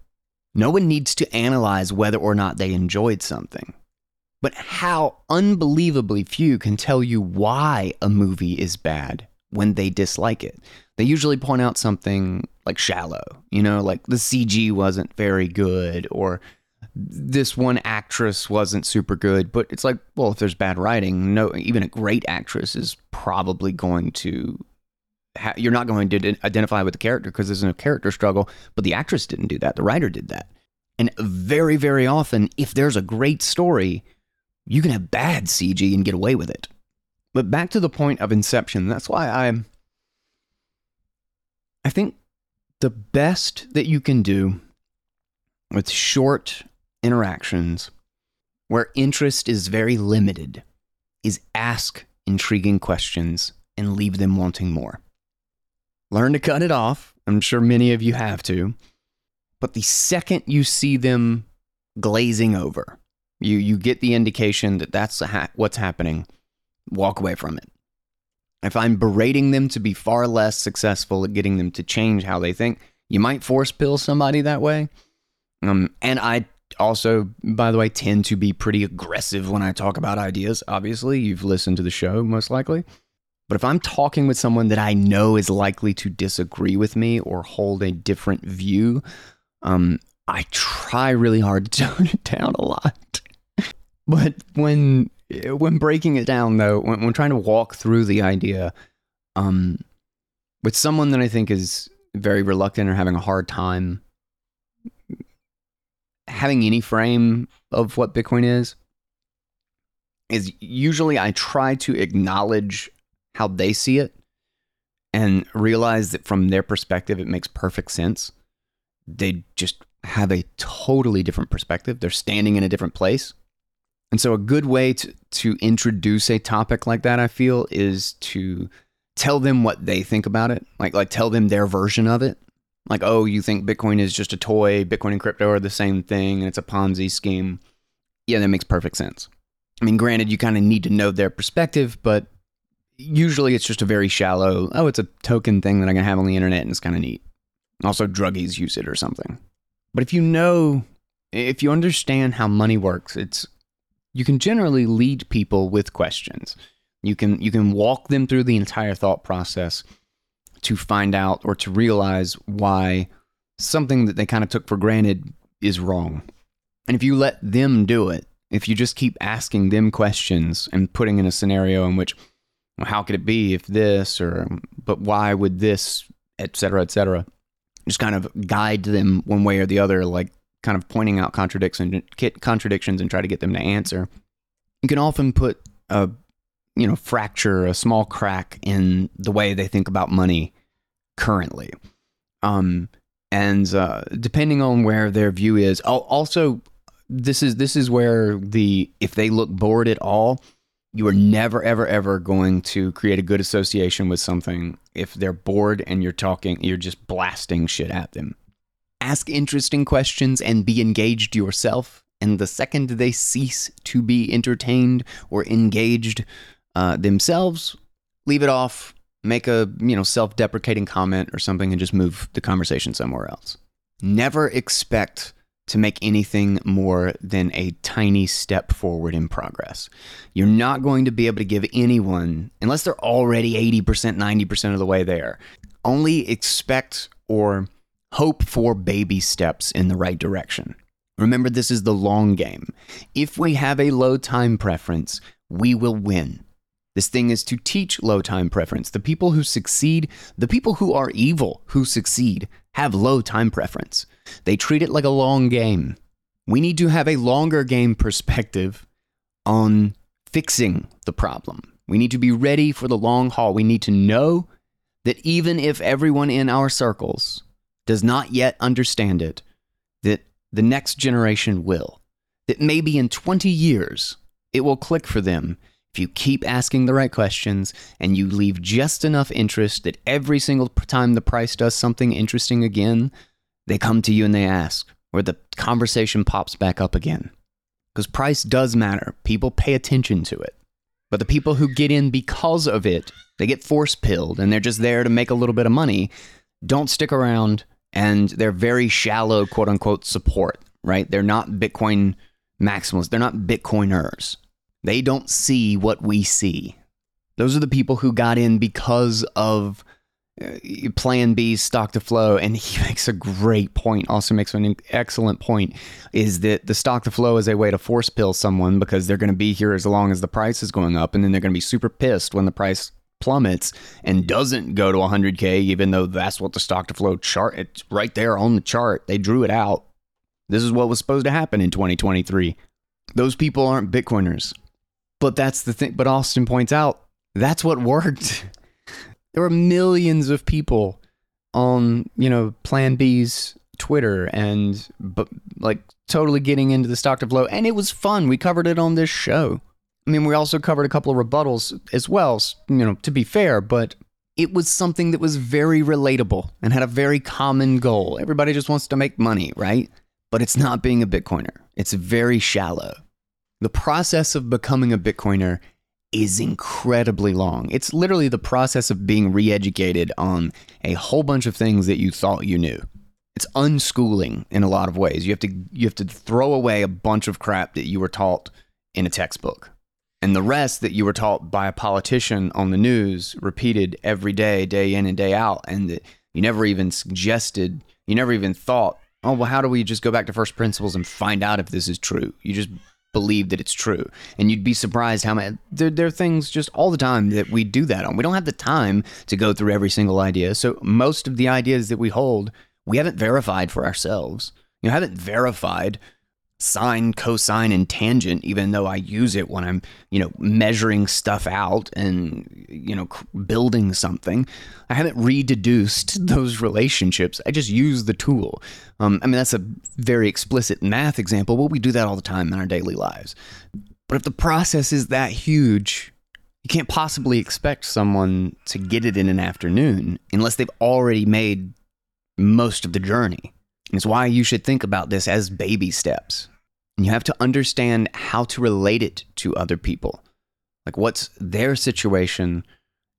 No one needs to analyze whether or not they enjoyed something. But how unbelievably few can tell you why a movie is bad when they dislike it. They usually point out something like shallow, you know, like the CG wasn't very good or this one actress wasn't super good, but it's like, well, if there's bad writing, no even a great actress is probably going to you're not going to identify with the character because there's no character struggle, but the actress didn't do that. The writer did that. And very very often if there's a great story, you can have bad CG and get away with it. But back to the point of Inception, that's why I'm. I think the best that you can do with short interactions where interest is very limited is ask intriguing questions and leave them wanting more. Learn to cut it off. I'm sure many of you have to. But the second you see them glazing over, you you get the indication that that's ha- what's happening. Walk away from it. If I'm berating them to be far less successful at getting them to change how they think, you might force pill somebody that way. Um, and I also, by the way, tend to be pretty aggressive when I talk about ideas. Obviously, you've listened to the show most likely. But if I'm talking with someone that I know is likely to disagree with me or hold a different view, um, I try really hard to *laughs* tone it down a lot. *laughs* but when when breaking it down, though, when, when trying to walk through the idea, um, with someone that I think is very reluctant or having a hard time having any frame of what Bitcoin is, is usually I try to acknowledge how they see it and realize that from their perspective, it makes perfect sense. They just have a totally different perspective. They're standing in a different place. And so, a good way to, to introduce a topic like that, I feel, is to tell them what they think about it. Like, like tell them their version of it. Like, oh, you think Bitcoin is just a toy, Bitcoin and crypto are the same thing, and it's a Ponzi scheme. Yeah, that makes perfect sense. I mean, granted, you kind of need to know their perspective, but usually it's just a very shallow, oh, it's a token thing that I can have on the internet and it's kind of neat. Also, druggies use it or something. But if you know, if you understand how money works, it's you can generally lead people with questions. You can you can walk them through the entire thought process to find out or to realize why something that they kind of took for granted is wrong. And if you let them do it, if you just keep asking them questions and putting in a scenario in which how could it be if this or but why would this et cetera et cetera. Just kind of guide them one way or the other like kind of pointing out contradictions contradictions and try to get them to answer. You can often put a you know fracture a small crack in the way they think about money currently. Um and uh, depending on where their view is also this is this is where the if they look bored at all you are never ever ever going to create a good association with something if they're bored and you're talking you're just blasting shit at them. Ask interesting questions and be engaged yourself. And the second they cease to be entertained or engaged uh, themselves leave it off make a you know self-deprecating comment or something and just move the conversation somewhere else. Never expect to make anything more than a tiny step forward in progress. You're not going to be able to give anyone, unless they're already 80%, 90% of the way there, only expect or hope for baby steps in the right direction. Remember, this is the long game. If we have a low time preference, we will win. This thing is to teach low time preference. The people who succeed, the people who are evil who succeed, have low time preference. They treat it like a long game. We need to have a longer game perspective on fixing the problem. We need to be ready for the long haul. We need to know that even if everyone in our circles does not yet understand it, that the next generation will. That maybe in 20 years it will click for them if you keep asking the right questions and you leave just enough interest that every single time the price does something interesting again, they come to you and they ask, or the conversation pops back up again. Because price does matter. People pay attention to it. But the people who get in because of it, they get force pilled and they're just there to make a little bit of money, don't stick around and they're very shallow, quote unquote, support, right? They're not Bitcoin maximalists. They're not Bitcoiners. They don't see what we see. Those are the people who got in because of Uh, plan B stock to flow. And he *laughs* makes a great point, also makes an excellent point is that the stock to flow is a way to force pill someone because they're going to be here as long as the price is going up. And then they're going to be super pissed when the price plummets and doesn't go to 100K, even though that's what the stock to flow chart, it's right there on the chart. They drew it out. This is what was supposed to happen in 2023. Those people aren't Bitcoiners. But that's the thing. But Austin points out that's what worked. *laughs* there were millions of people on, you know, Plan B's Twitter and but like totally getting into the stock to flow, and it was fun. We covered it on this show. I mean, we also covered a couple of rebuttals as well, you know, to be fair, but it was something that was very relatable and had a very common goal. Everybody just wants to make money, right? But it's not being a Bitcoiner. It's very shallow. The process of becoming a Bitcoiner is incredibly long. It's literally the process of being re educated on a whole bunch of things that you thought you knew. It's unschooling in a lot of ways. You have to you have to throw away a bunch of crap that you were taught in a textbook. and the rest that you were taught by a politician on the news repeated every day, day in and day out, and that you never even suggested, you never even thought, oh, well, how do we just go back to first principles and find out if this is true? You just believe that it's true. And you'd be surprised how many, there, there are things just all the time that we do that on. We don't have the time to go through every single idea. So most of the ideas that we hold, we haven't verified for ourselves. You haven't verified sine, cosine, and tangent, even though I use it when I'm, you know, measuring stuff out and, you know, building something. I haven't rededuced *laughs* those relationships. I just use the tool. Um, I mean, that's a very explicit math example, but we do that all the time in our daily lives. But if the process is that huge, you can't possibly expect someone to get it in an afternoon unless they've already made most of the journey. It's why you should think about this as baby steps. And you have to understand how to relate it to other people. Like, what's their situation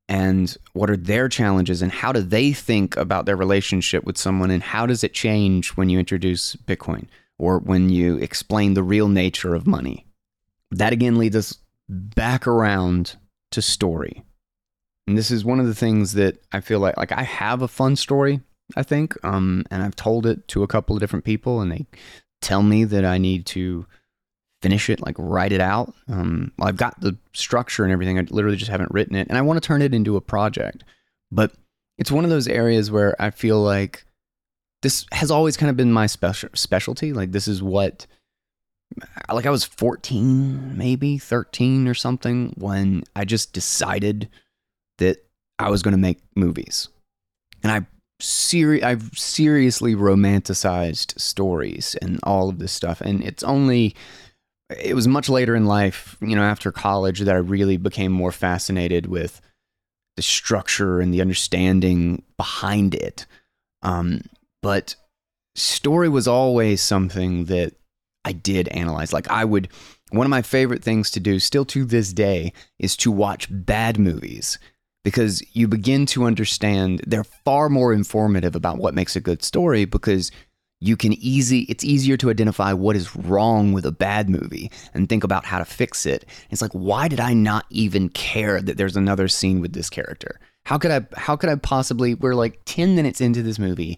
and what are their challenges, and how do they think about their relationship with someone, and how does it change when you introduce Bitcoin or when you explain the real nature of money? That again leads us back around to story. And this is one of the things that I feel like like I have a fun story I think. Um, and I've told it to a couple of different people, and they tell me that I need to finish it, like write it out. Um, I've got the structure and everything. I literally just haven't written it, and I want to turn it into a project. But it's one of those areas where I feel like this has always kind of been my special specialty. Like this is what, like I was 14, maybe 13 or something when I just decided that I was going to make movies, and I seri- I've seriously romanticized stories and all of this stuff. And it's only, it was much later in life, you know, after college that I really became more fascinated with the structure and the understanding behind it. Um, but story was always something that I did analyze. Like I would, one of my favorite things to do, still to this day, is to watch bad movies because you begin to understand they're far more informative about what makes a good story because you can easy it's easier to identify what is wrong with a bad movie and think about how to fix it. It's like why did I not even care that there's another scene with this character? How could I how could I possibly we're like 10 minutes into this movie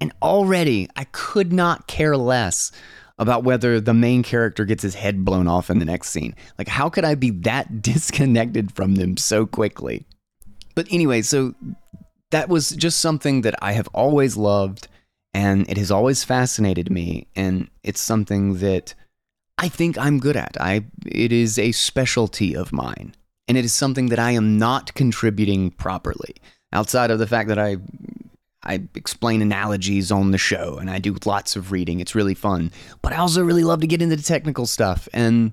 and already I could not care less about whether the main character gets his head blown off in the next scene. Like how could I be that *laughs* disconnected from them so quickly? But anyway, so that was just something that I have always loved and it has always fascinated me and it's something that I think I'm good at. I it is a specialty of mine and it is something that I am not contributing properly outside of the fact that I I explain analogies on the show and I do lots of reading. It's really fun. But I also really love to get into the technical stuff and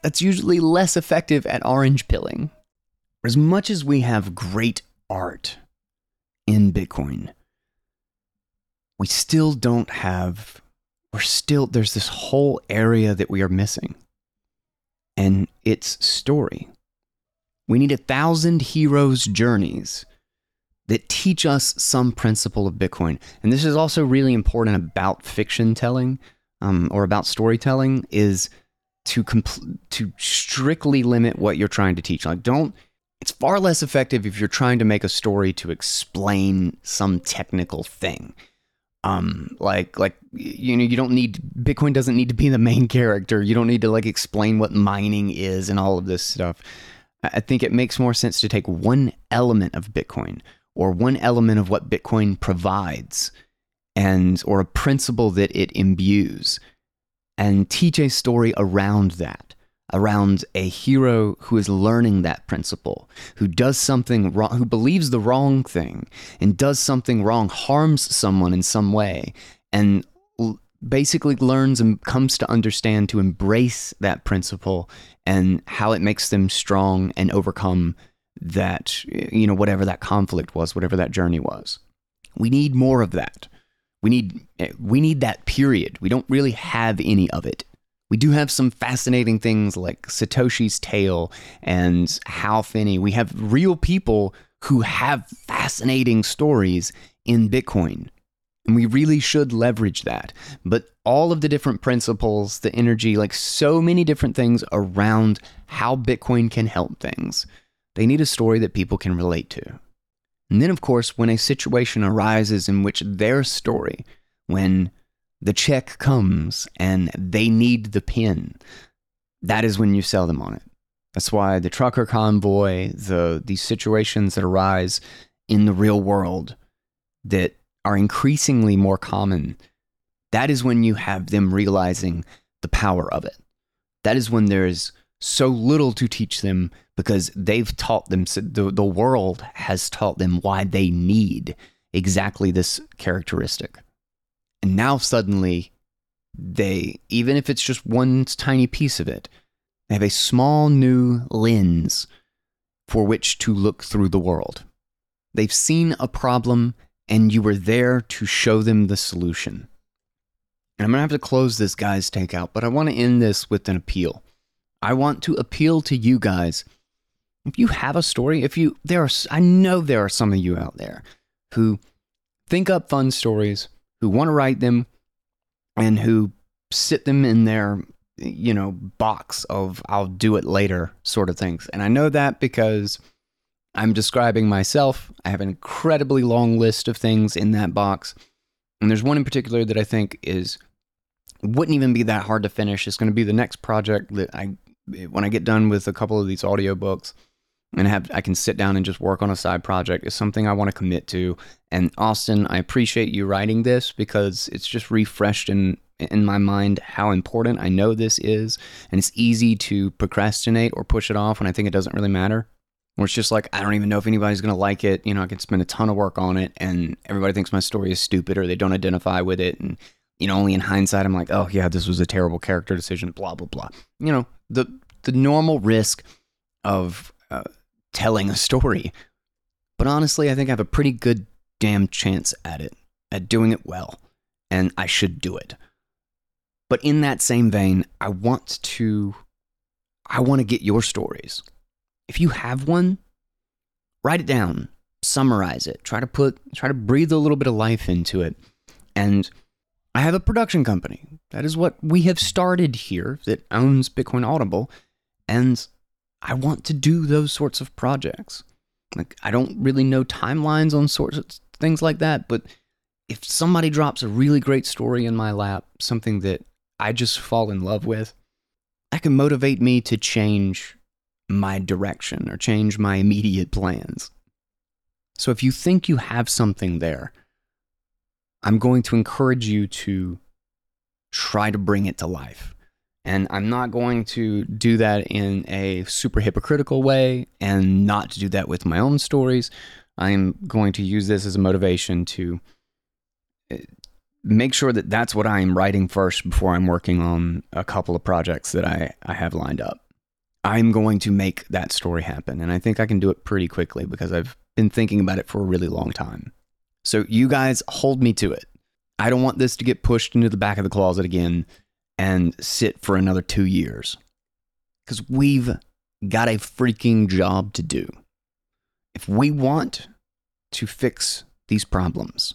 that's usually less effective at orange pilling as much as we have great art in Bitcoin, we still don't have, we're still, there's this whole area that we are missing, and it's story. We need a thousand heroes' journeys that teach us some principle of Bitcoin. And this is also really important about fiction telling um, or about storytelling is to compl- to strictly limit what you're trying to teach. Like, don't it's far less effective if you're trying to make a story to explain some technical thing. Um, like like you know, you don't need Bitcoin doesn't need to be the main character. You don't need to like explain what mining is and all of this stuff. I think it makes more sense to take one element of Bitcoin or one element of what Bitcoin provides and or a principle that it imbues and teach a story around that around a hero who is learning that principle, who does something wrong, who believes the wrong thing and does something wrong, harms someone in some way, and basically learns and comes to understand to embrace that principle and how it makes them strong and overcome that, you know, whatever that conflict was, whatever that journey was. We need more of that. We need eh, we need that period. We don't really have any of it we do have some fascinating things like Satoshi's Tale and Hal Finney. We have real people who have fascinating stories in Bitcoin. And we really should leverage that. But all of the different principles, the energy, like so many different things around how Bitcoin can help things, they need a story that people can relate to. And then, of course, when a situation arises in which their story, when the check comes and they need the pin, that is when you sell them on it. That's why the trucker convoy, the these situations that arise in the real world that are increasingly more common, that is when you have them realizing the power of it. That is when there's so little to teach them because they've taught them, the, the world has taught them why they need exactly this characteristic. And now suddenly, they, even if it's just one tiny piece of it, they have a small new lens for which to look through the world. They've seen a problem and you were there to show them the solution. And I'm going to have to close this guy's takeout, but I want to end this with an appeal. I want to appeal to you guys. If you have a story, if you, there are, I know there are some of you out there who think up fun stories, who want to write them, and who sit them in their you know, box of I'll do it later sort of things. And I know that because I'm describing myself. I have an incredibly long list of things in that box. And there's one in particular that I think is wouldn't even be that hard to finish. It's going to be the next project that I when I get done with a couple of these audiobooks and have I can sit down and just work on a side project is something I want to commit to. And Austin, I appreciate you writing this because it's just refreshed in in my mind how important I know this is, and it's easy to procrastinate or push it off when I think it doesn't really matter. Where it's just like I don't even know if anybody's gonna like it. You know, I can spend a ton of work on it, and everybody thinks my story is stupid or they don't identify with it, and you know, only in hindsight, I'm like, oh yeah, this was a terrible character decision. Blah blah blah. You know, the the normal risk of uh, telling a story. But honestly, I think I have a pretty good damn chance at it, at doing it well, and I should do it. But in that same vein, I want to I want to get your stories. If you have one, write it down, summarize it, try to put try to breathe a little bit of life into it. And I have a production company. That is what we have started here that owns Bitcoin Audible and I want to do those sorts of projects. Like I don't really know timelines on sorts of things like that, but if somebody drops a really great story in my lap, something that I just fall in love with, that can motivate me to change my direction or change my immediate plans. So if you think you have something there, I'm going to encourage you to try to bring it to life. And I'm not going to do that in a super hypocritical way and not to do that with my own stories. I am going to use this as a motivation to uh, make sure that that's what I am writing first before I'm working on a couple of projects that I, I have lined up. I'm going to make that story happen. And I think I can do it pretty quickly because I've been thinking about it for a really long time. So you guys hold me to it. I don't want this to get pushed into the back of the closet again and sit for another two years. Because we've got a freaking job to do. If we want to fix these problems,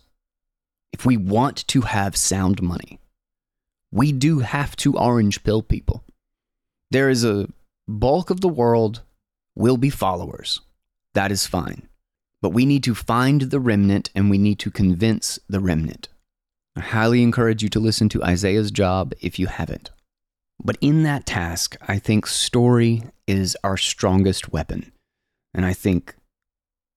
if we want to have sound money, we do have to orange pill people. There is a bulk of the world will be followers. That is fine. But we need to find the remnant and we need to convince the remnant. I highly encourage you to listen to Isaiah's job if you haven't. But in that task, I think story is our strongest weapon. And I think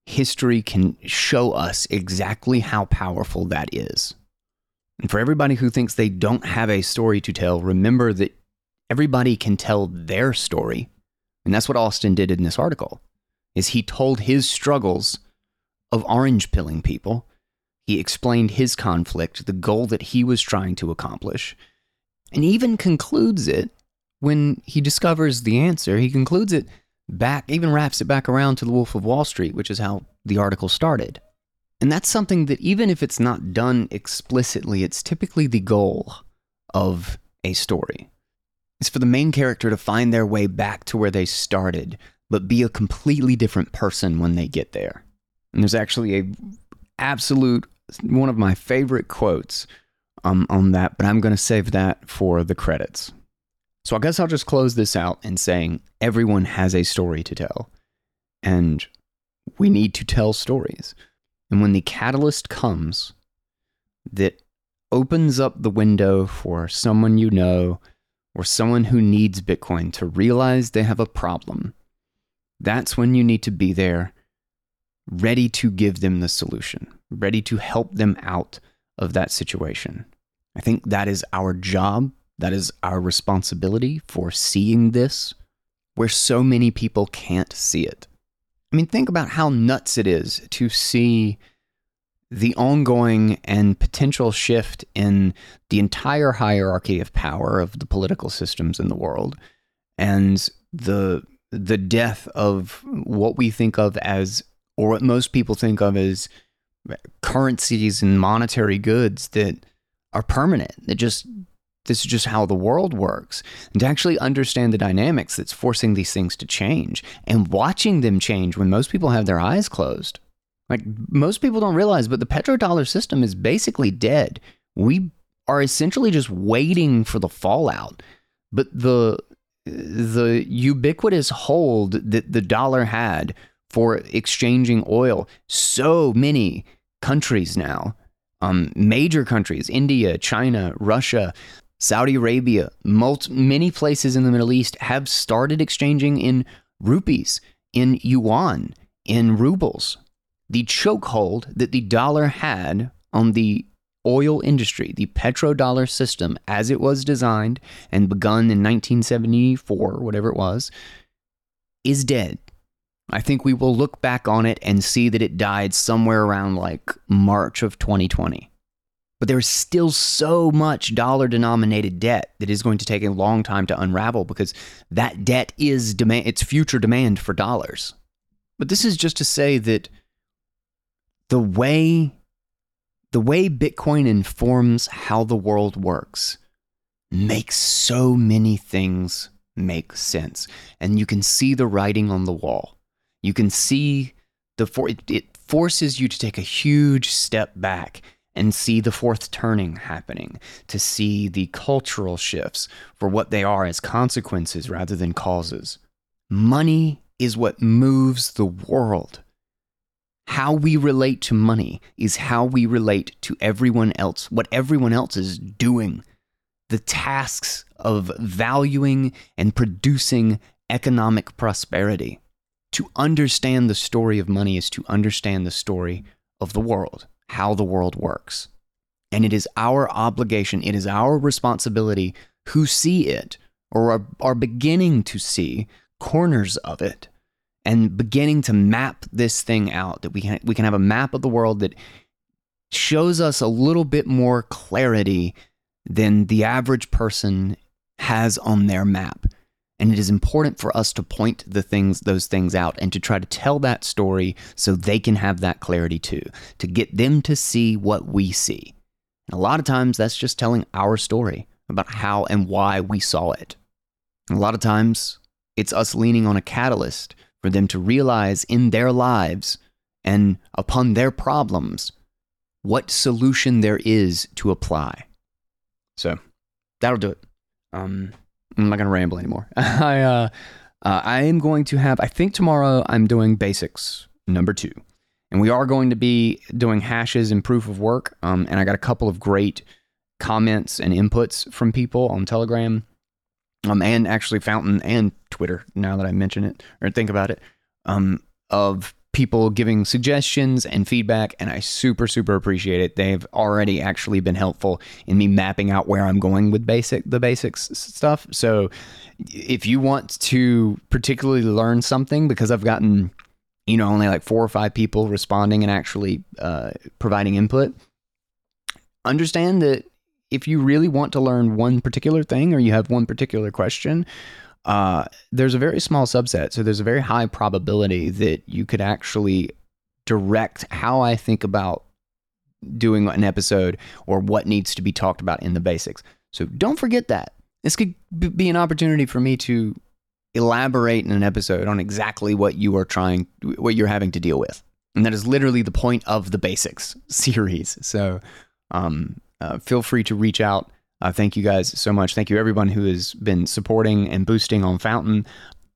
history can show us exactly how powerful that is. And for everybody who thinks they don't have a story to tell, remember that everybody can tell their story. And that's what Austin did in this article. Is he told his struggles of orange pilling people. He explained his conflict, the goal that he was trying to accomplish, and even concludes it when he discovers the answer. He concludes it back, even wraps it back around to the Wolf of Wall Street, which is how the article started. And that's something that, even if it's not done explicitly, it's typically the goal of a story. It's for the main character to find their way back to where they started, but be a completely different person when they get there. And there's actually a absolute one of my favorite quotes um, on that, but I'm going to save that for the credits. So I guess I'll just close this out in saying everyone has a story to tell, and we need to tell stories. And when the catalyst comes that opens up the window for someone you know or someone who needs Bitcoin to realize they have a problem, that's when you need to be there, ready to give them the solution, ready to help them out of that situation. I think that is our job. That is our responsibility for seeing this where so many people can't see it. I mean, think about how nuts it is to see the ongoing and potential shift in the entire hierarchy of power of the political systems in the world and the the death of what we think of as or what most people think of as currencies and monetary goods that are permanent that just this is just how the world works and to actually understand the dynamics that's forcing these things to change and watching them change when most people have their eyes closed like most people don't realize, but the petrodollar system is basically dead. We are essentially just waiting for the fallout. But the the ubiquitous hold that the dollar had for exchanging oil, so many countries now, um, major countries, India, China, Russia, Saudi Arabia, multi, many places in the Middle East have started exchanging in rupees, in yuan, in rubles the chokehold that the dollar had on the oil industry, the petrodollar system as it was designed and begun in 1974, whatever it was, is dead. I think we will look back on it and see that it died somewhere around like March of 2020. But there's still so much dollar denominated debt that is going to take a long time to unravel because that debt is demand it's future demand for dollars. But this is just to say that the way the way Bitcoin informs how the world works makes so many things make sense. And you can see the writing on the wall. You can see the for it, it forces you to take a huge step back and see the fourth turning happening, to see the cultural shifts for what they are as consequences rather than causes. Money is what moves the world. How we relate to money is how we relate to everyone else, what everyone else is doing. The tasks of valuing and producing economic prosperity. To understand the story of money is to understand the story of the world, how the world works. And it is our obligation, it is our responsibility who see it or are, are beginning to see corners of it and beginning to map this thing out that we can we can have a map of the world that shows us a little bit more clarity than the average person has on their map. And it is important for us to point the things those things out and to try to tell that story so they can have that clarity too, to get them to see what we see. And a lot of times that's just telling our story about how and why we saw it. And a lot of times it's us leaning on a catalyst for them to realize in their lives and upon their problems what solution there is to apply. So that'll do it. Um, I'm not going to ramble anymore. *laughs* I, uh, uh, I am going to have, I think tomorrow I'm doing basics number two. And we are going to be doing hashes and proof of work. Um, and I got a couple of great comments and inputs from people on Telegram um, and actually Fountain and Twitter. Now that I mention it or think about it, um, of people giving suggestions and feedback, and I super super appreciate it. They've already actually been helpful in me mapping out where I'm going with basic the basics stuff. So if you want to particularly learn something, because I've gotten you know only like four or five people responding and actually uh, providing input, understand that if you really want to learn one particular thing or you have one particular question, uh, there's a very small subset. So there's a very high probability that you could actually direct how I think about doing an episode or what needs to be talked about in the basics. So don't forget that. This could be an opportunity for me to elaborate in an episode on exactly what you are trying, what you're having to deal with. And that is literally the point of the basics *laughs* series. So um, uh, feel free to reach out. Uh, thank you guys so much. Thank you, everyone who has been supporting and boosting on Fountain.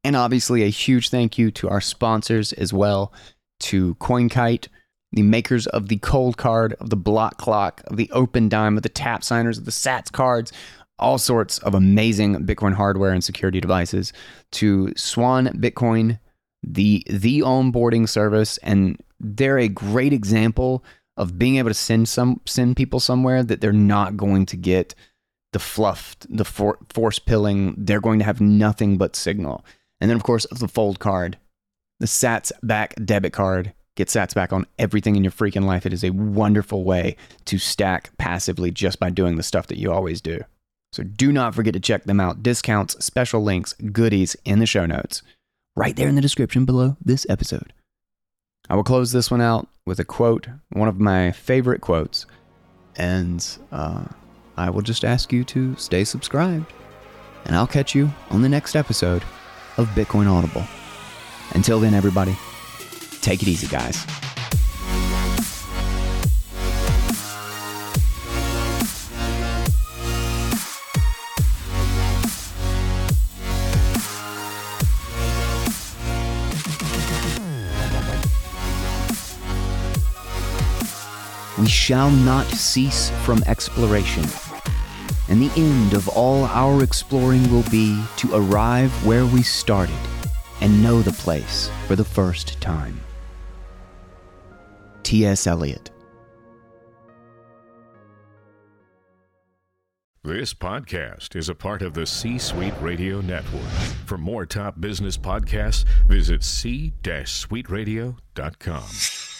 And obviously, a huge thank you to our sponsors as well to CoinKite, the makers of the Coldcard, of the Blockclock, of the Opendime, of the tap signers, of the sats cards, all sorts of amazing Bitcoin hardware and security devices, to Swan Bitcoin, the the onboarding service, and they're a great example of being able to send some send people somewhere that they're not going to get the fluff, the for, force pilling. They're going to have nothing but signal. And then, of course, the fold card, the Sats back debit card. Get Sats back on everything in your freaking life. It is a wonderful way to stack passively just by doing the stuff that you always do. So do not forget to check them out. Discounts, special links, goodies in the show notes, right there in the description below this episode. I will close this one out with a quote, one of my favorite quotes, and uh, I will just ask you to stay subscribed. And I'll catch you on the next episode of Bitcoin Audible. Until then, everybody, take it easy, guys. We shall not cease from exploration, and the end of all our exploring will be to arrive where we started and know the place for the first time. T.S. Eliot. This podcast is a part of the C Suite Radio Network. For more top business podcasts, visit c-suiteradio.com.